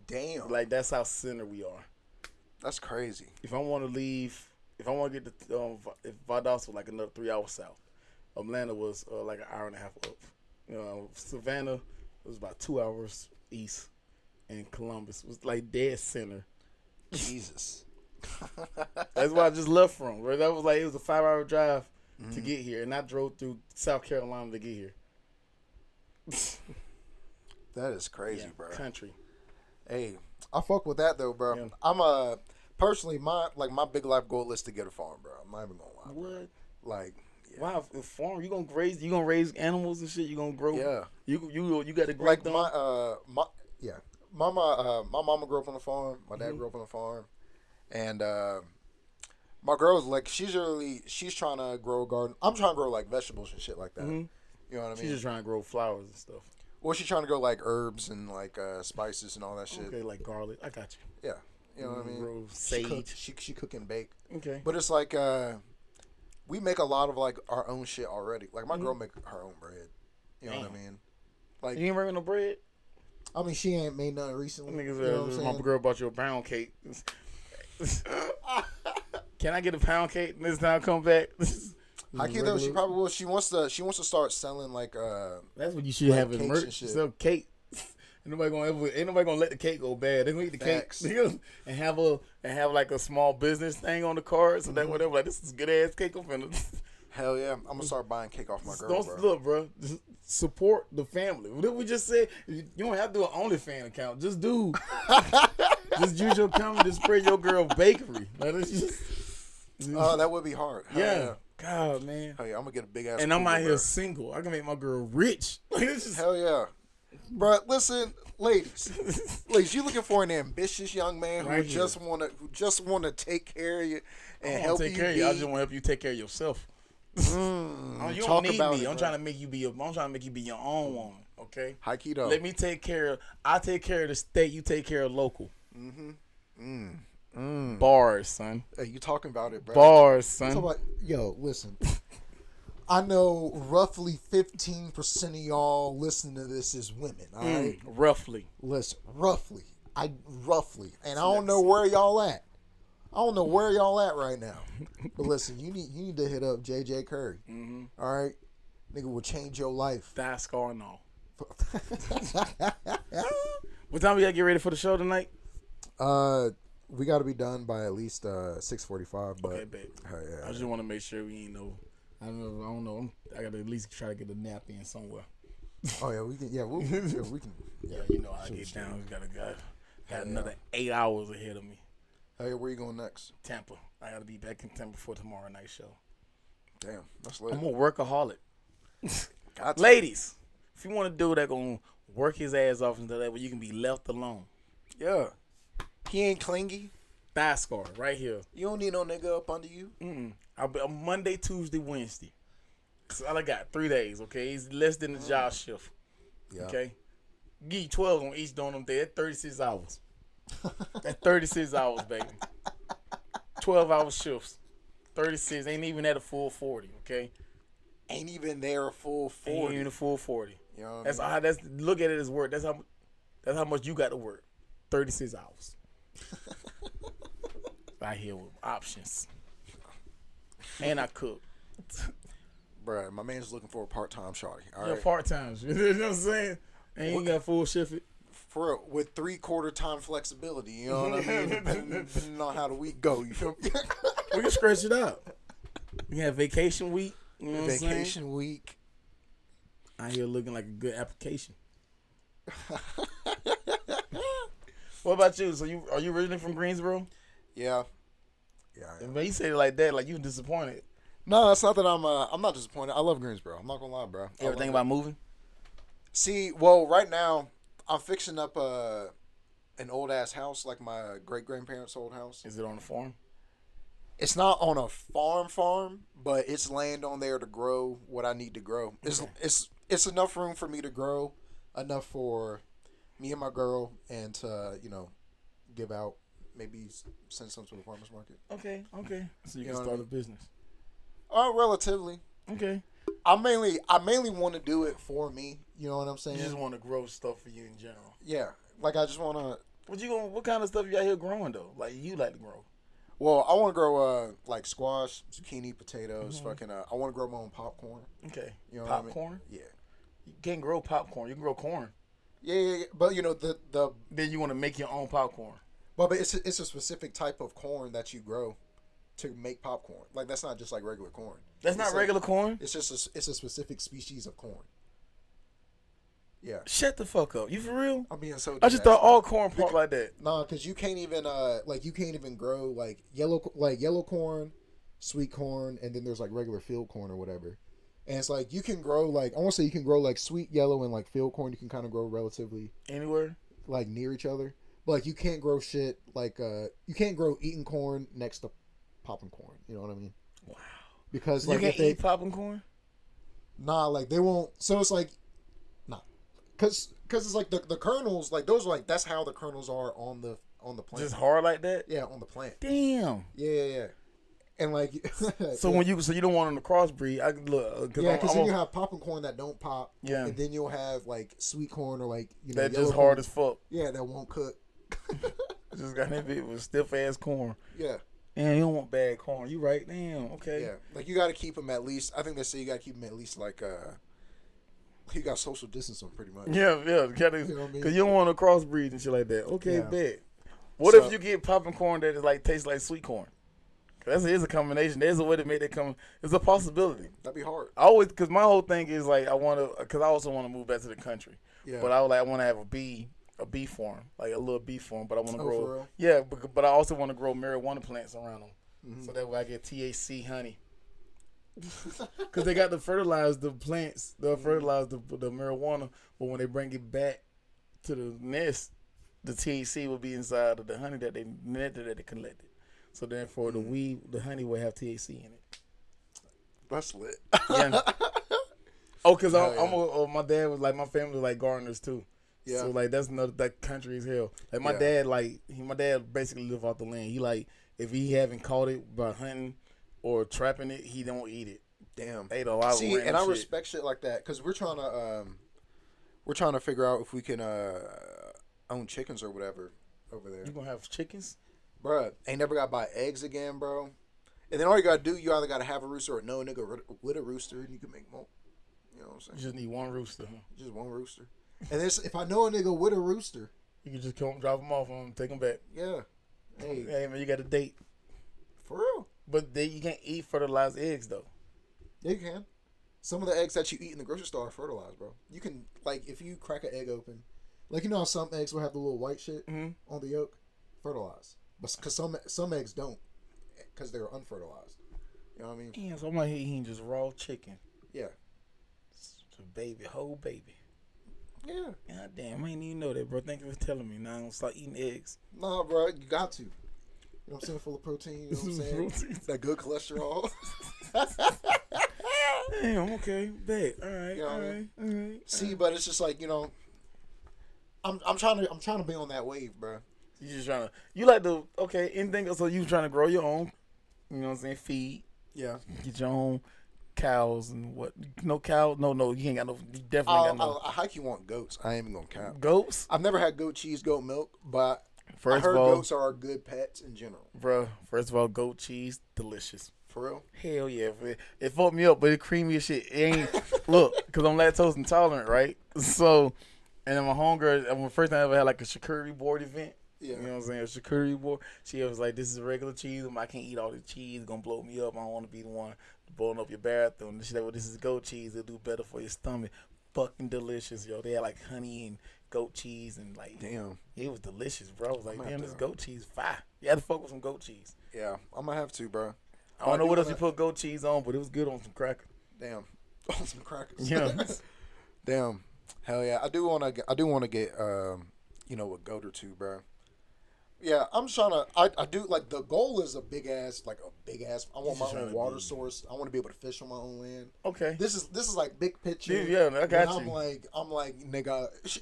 Damn. Like that's how center we are. that's crazy. if I want to leave, if I want to get to, um, if Valdosta was like another three hours south, Atlanta was uh, like an hour and a half up. You know, Savannah was about two hours east, and Columbus was like dead center. Jesus. That's why I just left from. Right? That was like it was a five hour drive to get here, and I drove through South Carolina to get here. That is crazy, Yeah, bro. country. Hey, I fuck with that though, bro. Yeah. I'm a personally my like my big life goal is to get a farm, bro. I'm not even gonna lie. What? Like, yeah. Wow, farm you gonna raise you gonna raise animals and shit. You gonna grow. Yeah. You you you got to grow. like grow my uh my yeah mama uh my mama grew up on a farm my Mm-hmm. dad grew up on a farm and uh my girl's like she's really she's trying to grow a garden i'm trying to grow like vegetables and shit like that you know what i mean? She's just trying to grow flowers and stuff. well she's trying to grow like herbs and like uh spices and all that shit Okay, like garlic. I got you. yeah you know what i mean Grow she cook, she, she cook and bake Okay. but it's like uh we make a lot of like our own shit already like my girl Mm-hmm. make her own bread you know what i mean like You ain't bringing no bread? i mean she ain't made nothing recently Niggas, you know uh, my girl bought you a brown cake. Can I get a pound cake and this time come back? I can't though. She probably will. She wants to. She wants to start selling like uh. That's what you should Like have as cakes merch. Sell cake. Ain't nobody gonna ever. Ain't nobody gonna let the cake go bad. They gonna eat the Facts. cake and have a and have like a small business thing on the card so Mm-hmm. that whatever. Like this is good ass cake. I'm finna. Hell yeah! I'm gonna start buying cake off my girl, Don't bro. look, bro. Just support the family. What did we just say? You don't have to do an OnlyFans account. Just do. just use your account to spread your girl bakery. Like, it's just, Oh, that would be hard. Hell yeah. God, man. Yeah! I'm gonna get a big ass. And I'm out here single. I can make my girl rich. Like, it's just, Hell yeah, bro. Listen, ladies, ladies, you looking for an ambitious young man who Right just wanna who just wanna take care of you and I help take you care of you. I just want to help you take care of yourself. Mm, you talk don't need about me. it, I'm trying to make you be. A, I'm trying to make you be your own woman. Okay. though. Let me take care of. I take care of the state. You take care of local. Mm-hmm. Mm, Bars, son. Hey, you talking about it, bro? Bars, son. about- yo, listen. I know roughly 15% of y'all listening to this is women, all right? Mm, roughly. Listen, roughly. I roughly. And I don't know where y'all at. I don't know where y'all at right now. But listen, you need you need to hit up JJ Curry. Mm-hmm. all right? Nigga will change your life. Scar and all. What time we gotta get ready for the show tonight? uh we got to be done by at least uh 6:45, but Okay, babe. Hell yeah. I just want to make sure we ain't no. I don't know. I don't know. I'm- I gotta at least try to get a nap in somewhere. Oh yeah, we can yeah, we'll, yeah, we can Yeah, you know how I get down. We gotta got, got another eight hours ahead of me. Hey, where you going next? Tampa. I gotta be back in Tampa for tomorrow night show. Damn, that's lit. I'm a workaholic. Got to. Ladies, if you want a dude that gonna work his ass off until that way you can be left alone. Yeah. He ain't clingy. Thigh scar right here. You don't need no nigga up under you. Mm-mm. I'll be on Monday, Tuesday, Wednesday. Cause all I got three days. Okay, it's less than the job mm. shift. Yeah. Okay, give you twelve on each on them day. That's thirty six hours. That's thirty six hours, baby. Twelve hour shifts. Thirty six ain't even at a full forty. Okay, Ain't even there a full forty. ain't 40. even a full forty. You know what I That's mean? how. That's look at it as work. That's how. That's how much you got to work. Thirty six hours. Right here with options. And I cook. bruh, my man's looking for a part time shorty. All Yeah, right, part times. You know what I'm saying? And you got full shift it. for real, with three quarter time flexibility. You know what I mean? Depending, depending on how the week go. You feel me? We can stretch it out. We have vacation week. You know what I'm saying? Vacation week. Out here looking like a good application. What about you? So you are you originally from Greensboro? Yeah. Yeah. I am. You say it like that, like you disappointed. No, it's not that I'm. Uh, I'm not disappointed. I love Greensboro. I'm not gonna lie, bro. I You ever think it. about moving? See, well, right now I'm fixing up uh, an old ass house, like my great grandparents' old house. Is it on a farm? It's not on a farm farm, but it's land on there to grow what I need to grow. It's Okay. it's it's enough room for me to grow, enough for me and my girl, and to you know, give out. Maybe send some to the farmers market. Okay, okay. So you, You can know what I start a mean? business. Uh, relatively. Okay. I mainly I mainly want to do it for me. You know what I'm saying? You saying? just want to grow stuff for you in general. yeah. Like I just want to. What you going? What kind of stuff you out here growing though? Like you like to grow? Well, I want to grow uh like squash, zucchini, potatoes. Mhm. Fucking. Uh, I want to grow my own popcorn. Okay. You know what I mean? popcorn. Yeah. You can't grow popcorn. You can grow corn. Yeah, yeah, yeah. But you know the the Then you want to make your own popcorn. Well, but it's a, it's a specific type of corn that you grow to make popcorn. Like that's not just like regular corn. That's It's not like- regular corn. It's just a, it's a specific species of corn. Yeah, Shut the fuck up. You for real? I'm being so. I just thought all corn part like that. Nah, because you can't even uh like you can't even grow like yellow like yellow corn, sweet corn, and then there's like regular field corn or whatever. And it's like you can grow like I want to say you can grow like sweet yellow and like field corn. You can kind of grow relatively Anywhere? like near each other, but like you can't grow shit like uh you can't grow eating corn next to popping corn. You know what I mean? Wow. Because like if they eat popping corn? nah like they won't. So it's like nah, cause cause it's like the the kernels like those are like that's how the kernels are on the on the plant. Just hard like that? yeah, on the plant. Damn. Yeah, yeah, yeah. And like So when you so you don't want them to crossbreed? I look cause yeah, because then you have popcorn corn that don't pop, yeah. and then you'll have like sweet corn or like you know That just corn. hard as fuck. yeah that won't cook. Just got that bit with stiff ass corn. yeah, Damn, you don't want bad corn. You right? Damn. Okay. yeah. Like you got to keep them at least. I think they say you got to keep them at least like uh, you got social distance them pretty much. Yeah, yeah. Gotta, You know I mean? Cause you don't want to crossbreed and shit like that. Okay, Yeah. bet. What So- if you get popping corn that is like tastes like sweet corn? That's is a combination. There's a way to make that come. It's a possibility. That'd be hard. I always, cause my whole thing is like I want to, cause I also want to move back to the country. Yeah. But I would like I want to have a bee, a bee farm, like a little bee farm. But I want to Oh, grow, yeah. But, but I also want to grow marijuana plants around them, Mhm. so that way I get THC honey. Cause they got to fertilize the plants, they'll Mm-hmm. fertilize the, the marijuana, but when they bring it back to the nest, the THC will be inside of the honey that they that they collected. So therefore, the Mm-hmm. weed, the honey will have THC in it. That's lit. Yeah. oh, cause I'm, Hell I'm a, uh, my dad was like my family was like gardeners too. Yeah. So like that's another that country as hell. Like my Yeah. dad like he, my dad basically live off the land. He like if he haven't caught it by hunting or trapping it, he don't eat it. Damn. Ate a lot See, and I shit. respect shit like that because we're trying to um, we're trying to figure out if we can uh own chickens or whatever over there. You gonna have chickens? Bruh, ain't never got to buy eggs again, bro. And then all you gotta do, you either gotta have a rooster or no nigga with a rooster, and you can make more. You know what I'm You saying? just need one rooster. Just one rooster. And this, if I know a nigga with a rooster, You can just come drop them off and take them back. yeah, hey, Hey man, you got a date, for real, but they, you can't eat fertilized eggs though. yeah, you can. Some of the eggs that you eat in the grocery store are fertilized, bro. You can like if you crack an egg open, like you know how some eggs will have the little white shit Mhm. on the yolk, fertilized, but because some some eggs don't, because they're unfertilized. You know what I mean? Damn, so I'm like eating just raw chicken. Yeah. It's a baby, whole baby. Yeah. God damn, I didn't even know that, bro. Thank you for telling me. Now I'm gonna start eating eggs. Nah, bro, you got to. You know what I'm saying? Full of protein. You know what I'm saying? Protein. that good cholesterol. Damn, okay, bet. All right, You know all right, all right. See, but it's just like you know, I'm I'm trying to I'm trying to be on that wave, bro. You just trying to, you like to, okay, anything else? So you trying to grow your own, you know what I'm saying? Feed, Yeah. get your own cows and what? No cow? No, no, you ain't got no, you definitely I'll, got oh, no I'll, I hike you want goats. I ain't even gonna count. goats. I've never had goat cheese, goat milk, but First I heard of all, goats are good pets in general. bro, first of all, goat cheese, delicious. For real? Hell yeah, it, it fucked me up, but it creamy as shit. It ain't look because I'm lactose intolerant, right? So, and then my homegirl, uh, my first time I ever had like a charcuterie board event. Yeah. You know what I'm saying? A charcuterie board. She was like, "This is regular cheese. I can't eat all the cheese. It's gonna blow me up. I don't want to be the one blowing up your bathroom." She like, "Well, this is goat cheese. It'll do better for your stomach. Fucking delicious, yo. They had like honey and goat cheese and like, Damn. it was delicious, bro. I was like, damn, this goat cheese fire. You had to fuck with some goat cheese. Yeah, I'm gonna have to, bro. I don't know do what else you put goat cheese on, but it was good on some crackers. Damn. on some crackers. Yeah. Damn. Hell yeah. I do want to. I do want to get. Um, you know, a goat or two, bro. Yeah, I'm trying to. I, I do like the goal is a big ass, like a big ass. I want my own water be- source. I want to be able to fish on my own land. Okay. This is this is like big picture. Yeah, yeah, I got and I'm you. like I'm like nigga. sh-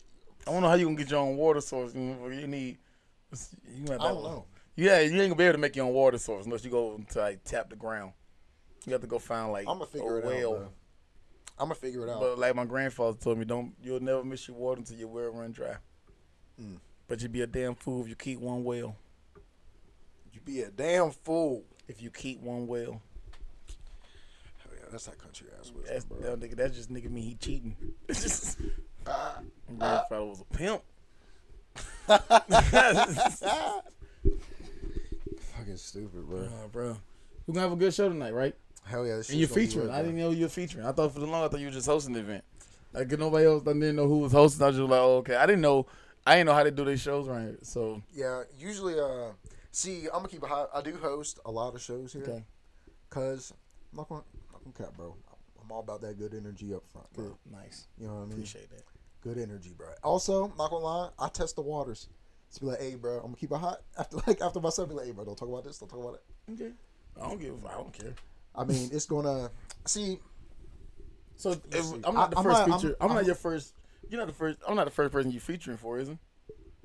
I don't know how you gonna get your own water source. You, you need. You have I don't know. Yeah, you ain't gonna be able to make your own water source unless you go to like tap the ground. You have to go find like I'm gonna figure a it well. out. I'm gonna figure it out. But like my grandfather told me, don't you'll never miss your water until your well run dry. Mm. But you'd be a damn fool if you keep one well. you be a damn fool. If you keep one well, Hell yeah, that's that country ass wisdom, that's bro. that nigga. That's just nigga mean he cheating. Just my grandfather was a pimp. Fucking stupid, bro. Uh, bro, We're gonna have a good show tonight, right? Hell yeah, And you're shit's gonna be featuring. I didn't know you were featuring. I thought for the long I thought you were just hosting the event. Like nobody else I didn't know who was hosting. I was just like, oh, okay. I didn't know. I didn't know how they do their shows right here. So Yeah, usually, uh, see, I'm gonna keep it high. I do host a lot of shows here, okay, cause I'm not gonna, I'm not gonna cap, bro. I'm all about that good energy up front, bro. good, nice. You know what I mean? Appreciate that. Good energy, bro. Also, not gonna lie, I test the waters. To be like, hey, bro, I'm gonna keep it hot. After like after myself, be like, hey, bro, don't talk about this, don't talk about it. Okay. I don't give. I don't care. I mean, it's gonna see. So if. I'm not the I'm first not- I'm- feature. I'm, not I'm- your first. You're not the first. I'm not the first person you featuring for, isn't?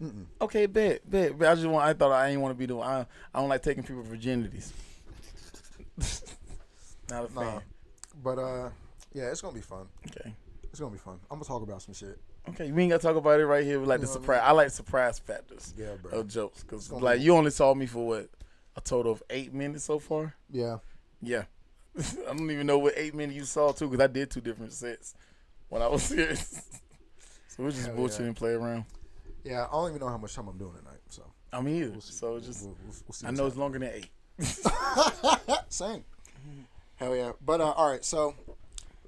Mm-mm. Okay, bet, bet, bet. I just want. I thought I ain't want to be the. I, I don't like taking people virginities. not a Nah. fan. But uh, yeah, it's gonna be fun. Okay. It's gonna be fun. I'm gonna talk about some shit. Okay, we ain't gotta talk about it right here. We like You the what I surprise. I, like surprise factors Yeah, bro. of jokes because like be- you only saw me for what a total of eight minutes so far. Yeah. Yeah, I don't even know what eight minutes you saw too because I did two different sets when I was here. So we're just Hell bullshitting yeah. and play around. Yeah, I don't even know how much time I'm doing tonight. So I'm here, we'll so just We'll- we'll- I know it's longer than eight. Same. Hell yeah. But uh, all right, so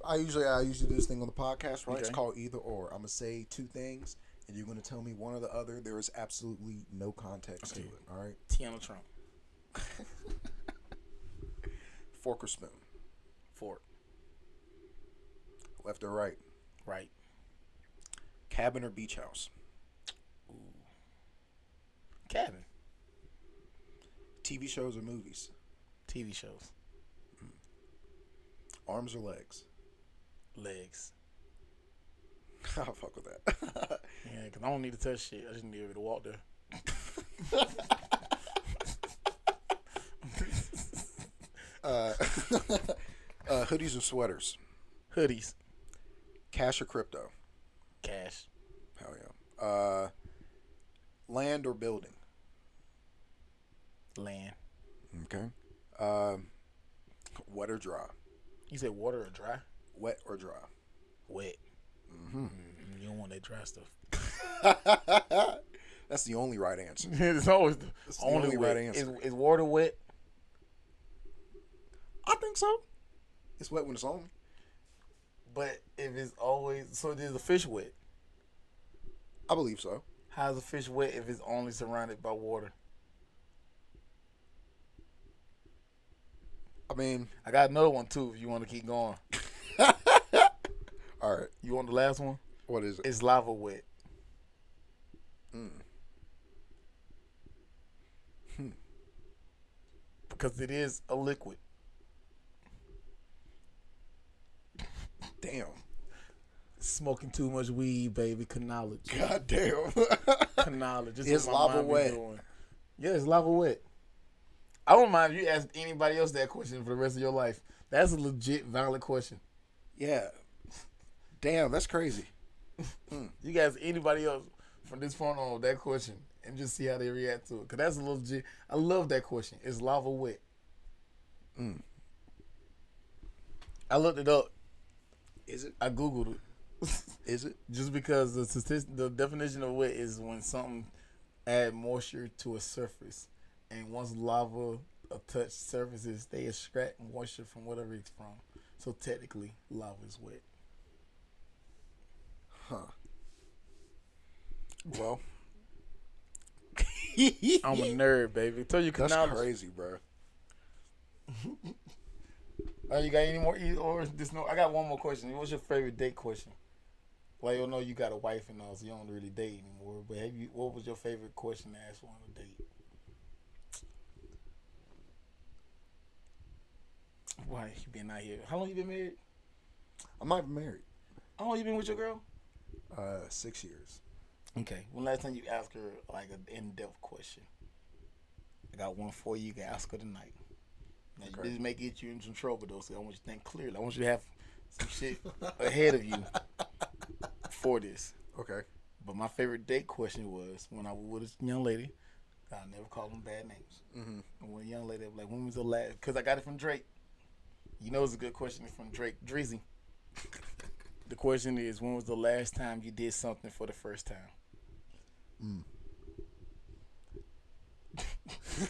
I usually I usually do this thing on the podcast, right? It's called either or. I'm gonna say two things, and you're gonna tell me one or the other. There is absolutely no context to it. All right. Tiana Trump, Fork or spoon, Fork. left or right, right, cabin or beach house, Ooh. cabin, TV shows or movies, TV shows, arms or legs. legs. I'll fuck with that. Yeah, because I don't need to touch shit. I just need to be able to walk there. uh, uh, hoodies or sweaters, Hoodies, cash or crypto. Cash, Hell yeah. Uh, land or building. land. Okay. Um, wet or dry. You said water or dry? Wet or dry. Wet. Mm-hmm. Mm, you don't want that dry stuff. That's the only right answer. it's always the the only, only right answer. Is, is water wet? I think so. It's wet when it's on. But if it's always so, is the fish wet? I believe so. How's the fish wet if it's only surrounded by water? I mean, I got another one too. If you want to keep going, all right. you want the last one? What is it? It's lava wet. Mm. Because it is a liquid. Damn. Smoking too much weed, baby. Knowledge. God damn. Knowledge. This Is what my lava wet? Yeah, it's lava wet. I don't mind if you ask anybody else that question for the rest of your life. That's a legit, valid question. yeah. Damn, that's crazy. Hmm. You guys, anybody else from this point on that question, and just see how they react to it. Cause that's a legit. I love that question. Is lava wet? Mm. I looked it up. Is it? I googled it. Is it? Just because the statistic, the definition of wet is when something add moisture to a surface, and once lava touch surfaces, they extract moisture from whatever it's from. So technically, lava is wet. Huh. Well, I'm a nerd, baby. Tell you that's canal. crazy, bro. Oh, you got any more? e- Or this no? I got one more question. What's your favorite date question? Well, you know you got a wife and all, so you don't really date anymore. But have you? What was your favorite question to ask on a date? Why you been out here? How long you been married? I'm not even married. How long you been with your girl? Uh, six years. Okay. When last time you asked her like an in-depth question? I got one for you. You can ask her tonight. Now, Okay. This may get you in some trouble though, so I want you to think clearly. I want you to have some shit ahead of you for this. Okay. But my favorite date question was when I was with this young lady. I never call them bad names. Mm-hmm. And when a young lady was like, "When was the last?" Because I got it from Drake. You know, it's a good question from Drake. Drizzy. the question is, when was the last time you did something for the first time?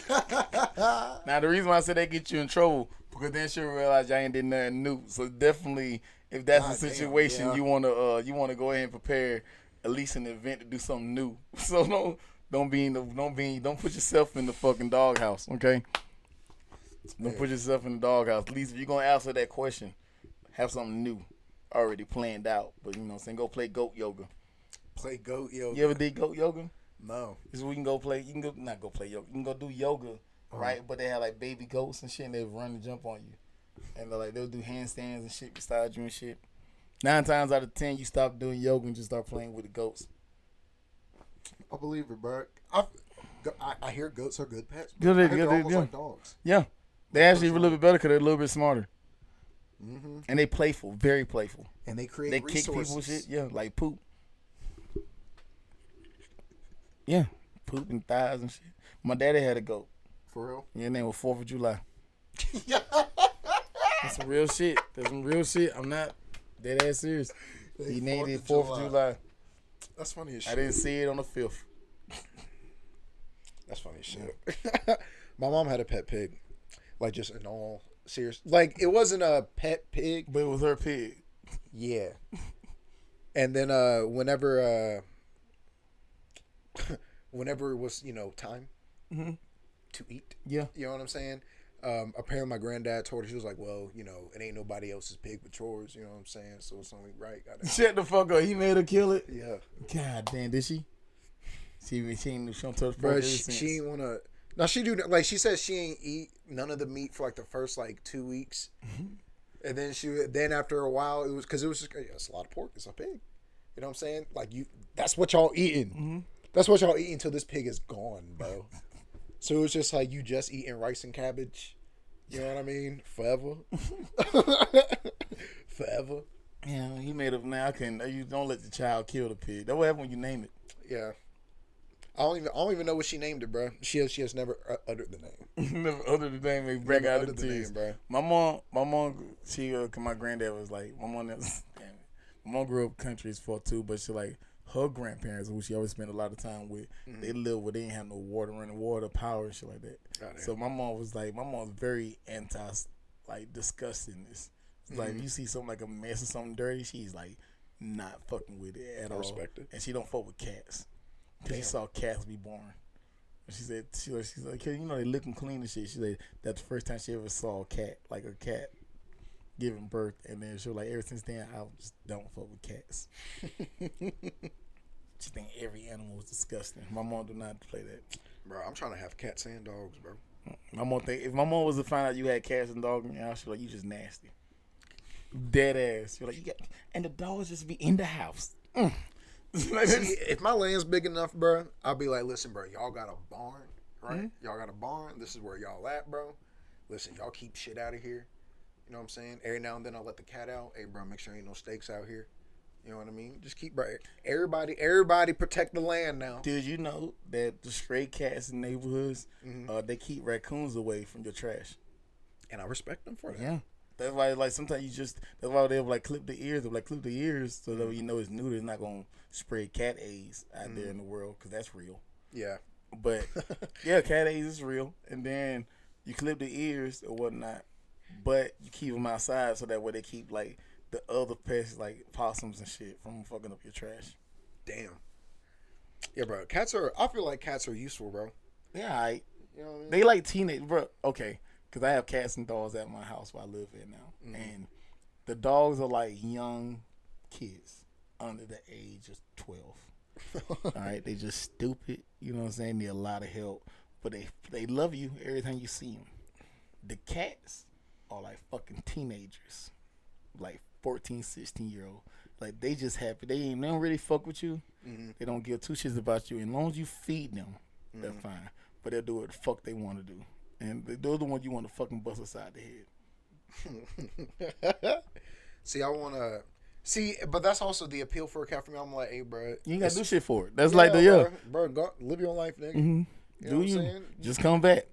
now the reason why I said that get you in trouble because then she'll realize y'all ain't did nothing new. So definitely, if that's God the damn, situation, yeah. you wanna uh you wanna go ahead and prepare at least an event to do something new. So don't don't be in the don't be don't put yourself in the fucking doghouse, okay? Don't put yourself in the doghouse. At least if you're gonna answer that question, have something new already planned out. But you know, what I'm saying go play goat yoga. Play goat yoga. You ever did goat yoga? No. Where you can go play. You can go not go play yoga. You can go do yoga, right? But they have like baby goats and shit, and they run and jump on you, and they're like they'll do handstands and shit beside you and shit. Nine times out of ten, you stop doing yoga and just start playing with the goats. I believe it, bro. I've, I, I hear goats are good pets. Good, I good, they're good, yeah. like dogs. Yeah, they actually a little bit better because they're a little bit smarter Mm-hmm. and they playful, very playful. And they create They kick people shit, yeah, like poop. Yeah, poop and thighs and shit. My daddy had a goat. For real? Yeah, name was Fourth of July. That's some real shit. That's some real shit. I'm not dead ass serious. He named it Fourth of July. That's funny as I didn't see it on the fifth. That's funny as shit. My mom had a pet pig. Like just in all serious like it wasn't a pet pig. But it was her pig. Yeah. And then uh whenever uh whenever it was, you know, time Mhm. to eat, Yeah. you know what I'm saying? Um, apparently my granddad told her she was like, Well, you know, it ain't nobody else's pig but yours, you know what I'm saying? So it's only right. Gotta, Shut the fuck up. He made her kill it. yeah. God damn, did she? She she ain't she don't touch Bro, she, she ain't wanna now she do like she says she ain't eat none of the meat for like the first like two weeks, Mm-hmm. and then she then after a while it was because it was just yeah, it's a lot of pork. It's a pig. You know what I'm saying? Like you, that's what y'all eating. Mm-hmm. That's what y'all eating until this pig is gone, bro. so it was just like you just eating rice and cabbage. You know what I mean? Forever. Forever. Yeah, he made up now. I can you don't let the child kill the pig. That what happen when you name it. Yeah. I don't even I don't even know what she named it, bro. She has she has never uh, uttered the name. Never other the name they break out uttered the tears. bro. My mom, my mom, she, uh, my granddad was like, my mom, was, damn it. my mom grew up country as fuck too, but she like her grandparents, who she always spent a lot of time with, mm-hmm. they lived where they didn't have no water, running water, power, and shit like that. Oh, so my mom was like, my mom's very anti, like disgusting this. It's Like mm-hmm. you see something like a mess or something dirty, she's like not fucking with it at I all. respect it. And she don't fuck with cats. Cause she saw cats be born. And She said, she was, she's like, "Hey, you know, they look and clean and shit. She said that's the first time she ever saw a cat, like a cat giving birth. And then she was like, ever since then, I just don't fuck with cats. she think every animal is disgusting. My mom do not play that. Bro, I'm trying to have cats and dogs, bro. My mom think if my mom was to find out you had cats and dogs in your house, she like, you just nasty. Dead ass. You're like, you got, and the dogs just be in the house. Mm. Like, See, if my land's big enough, bro, I'll be like, listen, bro, y'all got a barn, right? Mm-hmm. Y'all got a barn. This is where y'all at, bro. Listen, y'all keep shit out of here. You know what I'm saying? Every now and then I'll let the cat out. Hey, bro, make sure ain't no snakes out here. You know what I mean? Just keep, bro. Everybody, everybody protect the land now. Did you know that the stray cats in neighborhoods, Mhm. uh, they keep raccoons away from your trash? And I respect them for that. Yeah. That's why like sometimes you just that's why they'll like clip the ears, they'll like clip the ears so that you know it's neuter. It's not gonna spread cat AIDS out there in the world because that's real. Yeah. But yeah, cat AIDS is real, and then you clip the ears or whatnot, but you keep them outside so that way they keep like the other pests like possums and shit from fucking up your trash. Damn. Yeah, bro. Cats are. I feel like cats are useful, bro. Yeah, I You know what I mean? they like teenage bro. Okay, because I have cats and dogs at my house where I live in now, mm-hmm. and the dogs are like young kids under the age of twelve. All right, they just stupid. You know what I'm saying? Need a lot of help, but they they love you every time you see them. The cats are like fucking teenagers, like 14, 16 year old. Like they just happy. They ain't they don't really fuck with you. They don't give two shits about you. And as long as you feed them, they're fine. But they'll do what the fuck they want to do. And th- those are the ones you want to fucking bust aside the head. see, I want to see, but that's also the appeal for a cat for me. I'm like, hey, bro. You ain't gotta do shit for it. That's like the yeah. bro, bro, go, live your life, nigga. Mhm. You do you? Just come back.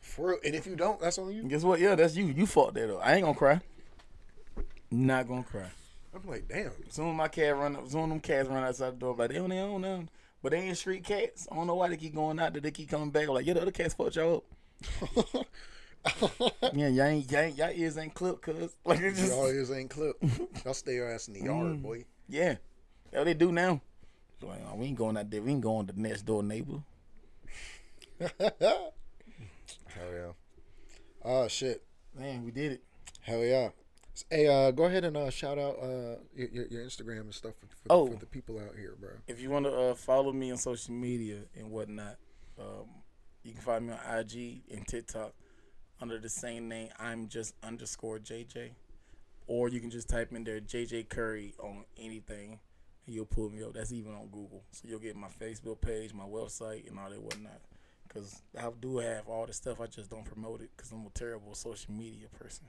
For real. And if you don't, that's on you. Guess what? Yeah, that's you. You fought that though. I ain't gonna cry. Not gonna cry. I'm like, damn. Some of my cat run up. Some of them cats run outside the door, like they on their own now. But they ain't street cats. I don't know why they keep going out there. They keep coming back. I'm like, yeah, the other cats fucked y'all up. Yeah, y'all ain't, y'all, ain't, y'all ears ain't clipped, cuz. Like, just, Y'all ears ain't clipped. Y'all stay your ass in the yard, Mm. boy. yeah. That's what they do now. Like, oh, we ain't going out there. We ain't going to the next door neighbor. Hell yeah. Oh shit. Man, we did it. Hell yeah. Hey, uh, go ahead and uh, shout out uh, your, your Instagram and stuff for, for, Oh. for the people out here, bro. If you want to uh, follow me on social media and whatnot, um, you can find me on IG and TikTok under the same name. I'm just underscore JJ, or you can just type in there JJ Curry on anything, and you'll pull me up. That's even on Google, so you'll get my Facebook page, my website, and all that whatnot. Cause I do have all the stuff, I just don't promote it because I'm a terrible social media person.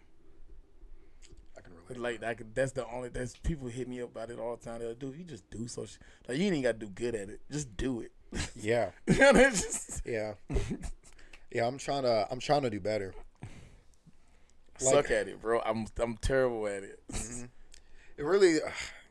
I can relate. like, I could, that's the only. That's people hit me up about it all the time. They'll do. You just do social. Like you ain't got to do good at it. Just do it. Yeah, You know, it's just- yeah, yeah. I'm trying to I'm trying to do better. Like- suck at it, bro. I'm I'm terrible at it. Mm-hmm. It really.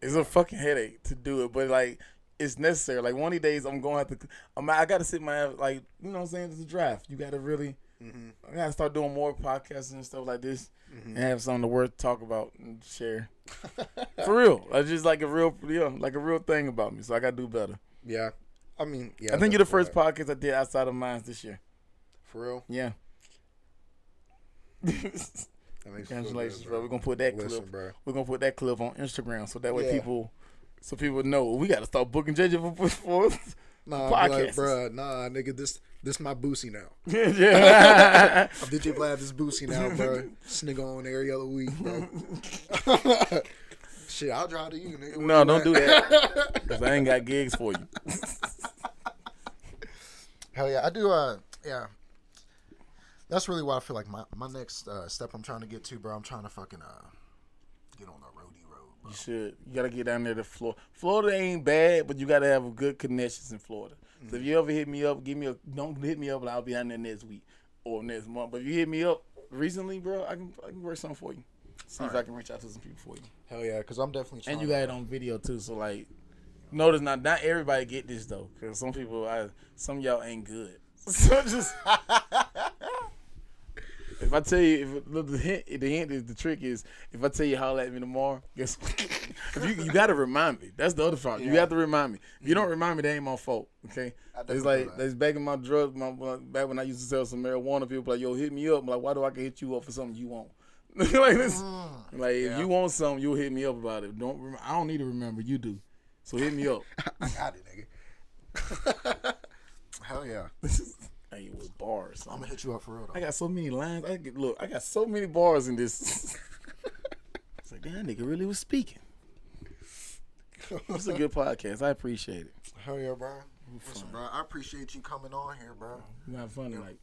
It's a fucking headache to do it, but like it's necessary. Like one of these days, I'm going to have to. I'm, I got to sit my like you know what I'm saying. It's a draft. You got to really. Mm-hmm. I got to start doing more podcasts and stuff like this, mm-hmm. and have something to worth talk about and share. For real, I just like a real, yeah, like a real thing about me. So I got to do better. Yeah, I mean, yeah. I think you're the first right. podcast I did outside of mine this year. for real. Yeah. That makes Congratulations, good, bro. We're gonna put that Listen, clip. bro. We're gonna put that clip on Instagram so that way Yeah. people, so people know we got to start booking JJ for for. Nah, I'm like, Podcasts. bruh, nah, nigga, this this my boosie now. yeah. I'm DJ Vlad, this boosie now, bro. This nigga on every other week, bro. Shit, I'll drive to you, nigga. Where no, you don't at? do that. Cause I ain't got gigs for you. Hell yeah, I do. Uh, yeah. That's really what I feel like my my next uh, step I'm trying to get to, bro. I'm trying to fucking uh get on the roadie road, bro. You should. You gotta get down there to Florida. Florida ain't bad, but you gotta have good connections in Florida. So if you ever hit me up, give me a don't hit me up, and I'll be down there next week or next month. But if you hit me up recently, bro, I can I can work something for you. See if I can reach out to some people for you. Hell yeah, because I'm definitely trying. And you got it on video too, so like, notice not not everybody get this though, because some people, I, some y'all ain't good. So just if I tell you, if the hint, the hint is the trick is if I tell you holler at me tomorrow, guess what? if you you got to remind me. That's the other problem. You Yeah. have to remind me. If you don't mm. remind me, that ain't my fault. Okay. It's like that's back in my drugs. My back when I used to sell some marijuana. People like, yo, hit me up. I'm like, why do I can hit you up for something you want? like mm. this. Like if you want something, you'll hit me up about it. Don't rem- I don't need to remember. You do. So hit me up. I got it, nigga. Hell yeah, hey, with bars. I'm gonna hit you up for real though. I got so many lines. I get look. I got so many bars in this. it's like that nigga really was speaking. It's a good podcast. I appreciate it. Hell yeah, bro. Listen, bro, I appreciate you coming on here, bro. We had fun tonight.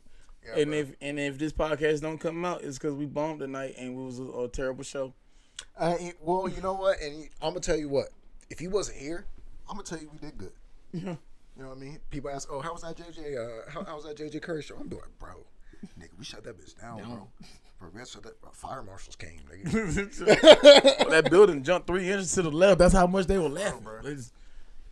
Yeah, And bro. if and if this podcast don't come out, it's because we bombed tonight and it was a, a terrible show. Uh, well, you know what? And I'm gonna tell you what. If he wasn't here, I'm gonna tell you we did good. Yeah. You know what I mean? People ask, "Oh, how was that JJ? Uh, how, how was that JJ Curry show?" I'm like, "Bro, Nigga, we shut that bitch down, bro. Bro, we had to shut that. Bro, fire marshals came, nigga. that building jumped three inches to the left. That's how much they were laughing, bro. They just-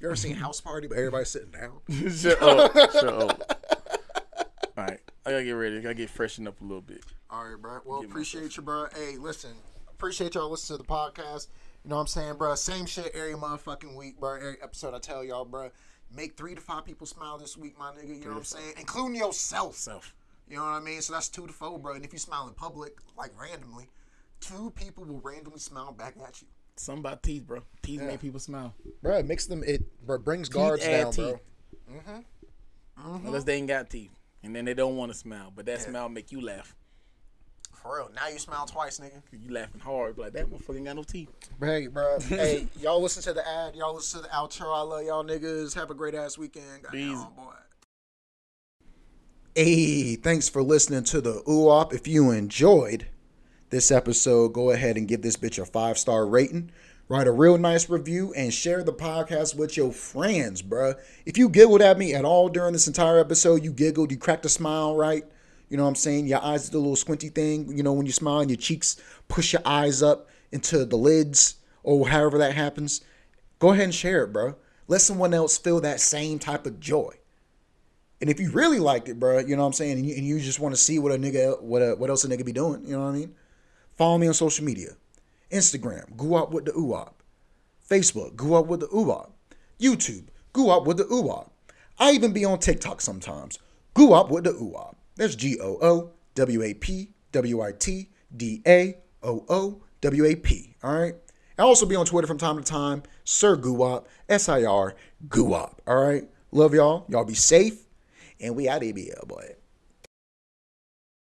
You ever seen House Party, but everybody sitting down? shut up. Shut up. All right. I gotta get ready. I gotta get freshened up a little bit. All right, bro. Well, appreciate you, bro. Hey, listen, appreciate y'all listening to the podcast. You know what I'm saying, bro? Same shit every motherfucking week, bro. Every episode I tell y'all, bro. Make three to five people smile this week, my nigga. You know what I'm saying? Including yourself. Self. You know what I mean? So that's two to four, bro. And if you smile in public, like randomly, two people will randomly smile back at you. Something about teeth, bro. Teeth make people smile. Bro, it makes them, it bro, brings Teeth guards add down, teeth. bro. Unless mm-hmm. they ain't got teeth. And then they don't want to smile. But that smile make you laugh. For real. Now you smile twice, nigga. You laughing hard. Be like, that motherfucker ain't got no teeth. Hey, bro. hey, y'all listen to the ad. Y'all listen to the outro. I love y'all niggas. Have a great ass weekend. Goddamn, Peace. boy. Hey, thanks for listening to the Oowap. If you enjoyed this episode, go ahead and give this bitch a five star rating. Write a real nice review and share the podcast with your friends, bruh. If you giggled at me at all during this entire episode, you giggled, you cracked a smile, right? You know what I'm saying? Your eyes do a little squinty thing. You know, when you smile and your cheeks push your eyes up into the lids or however that happens. Go ahead and share it, bro. Let someone else feel that same type of joy. And if you really liked it, bro, you know what I'm saying, and you, and you just want to see what a nigga, what a, what else a nigga be doing, you know what I mean? Follow me on social media, Instagram, go up with the Oowap, Facebook, go up with the Oowap, YouTube, go up with the Oowap. I even be on TikTok sometimes. Go up with the Oowap. That's G O O W A P W I T D A O O W A P. All right. I also be on Twitter from time to time, Sir Goowap, S I R Goowap. All right. Love y'all. Y'all be safe. And we out of here, boy.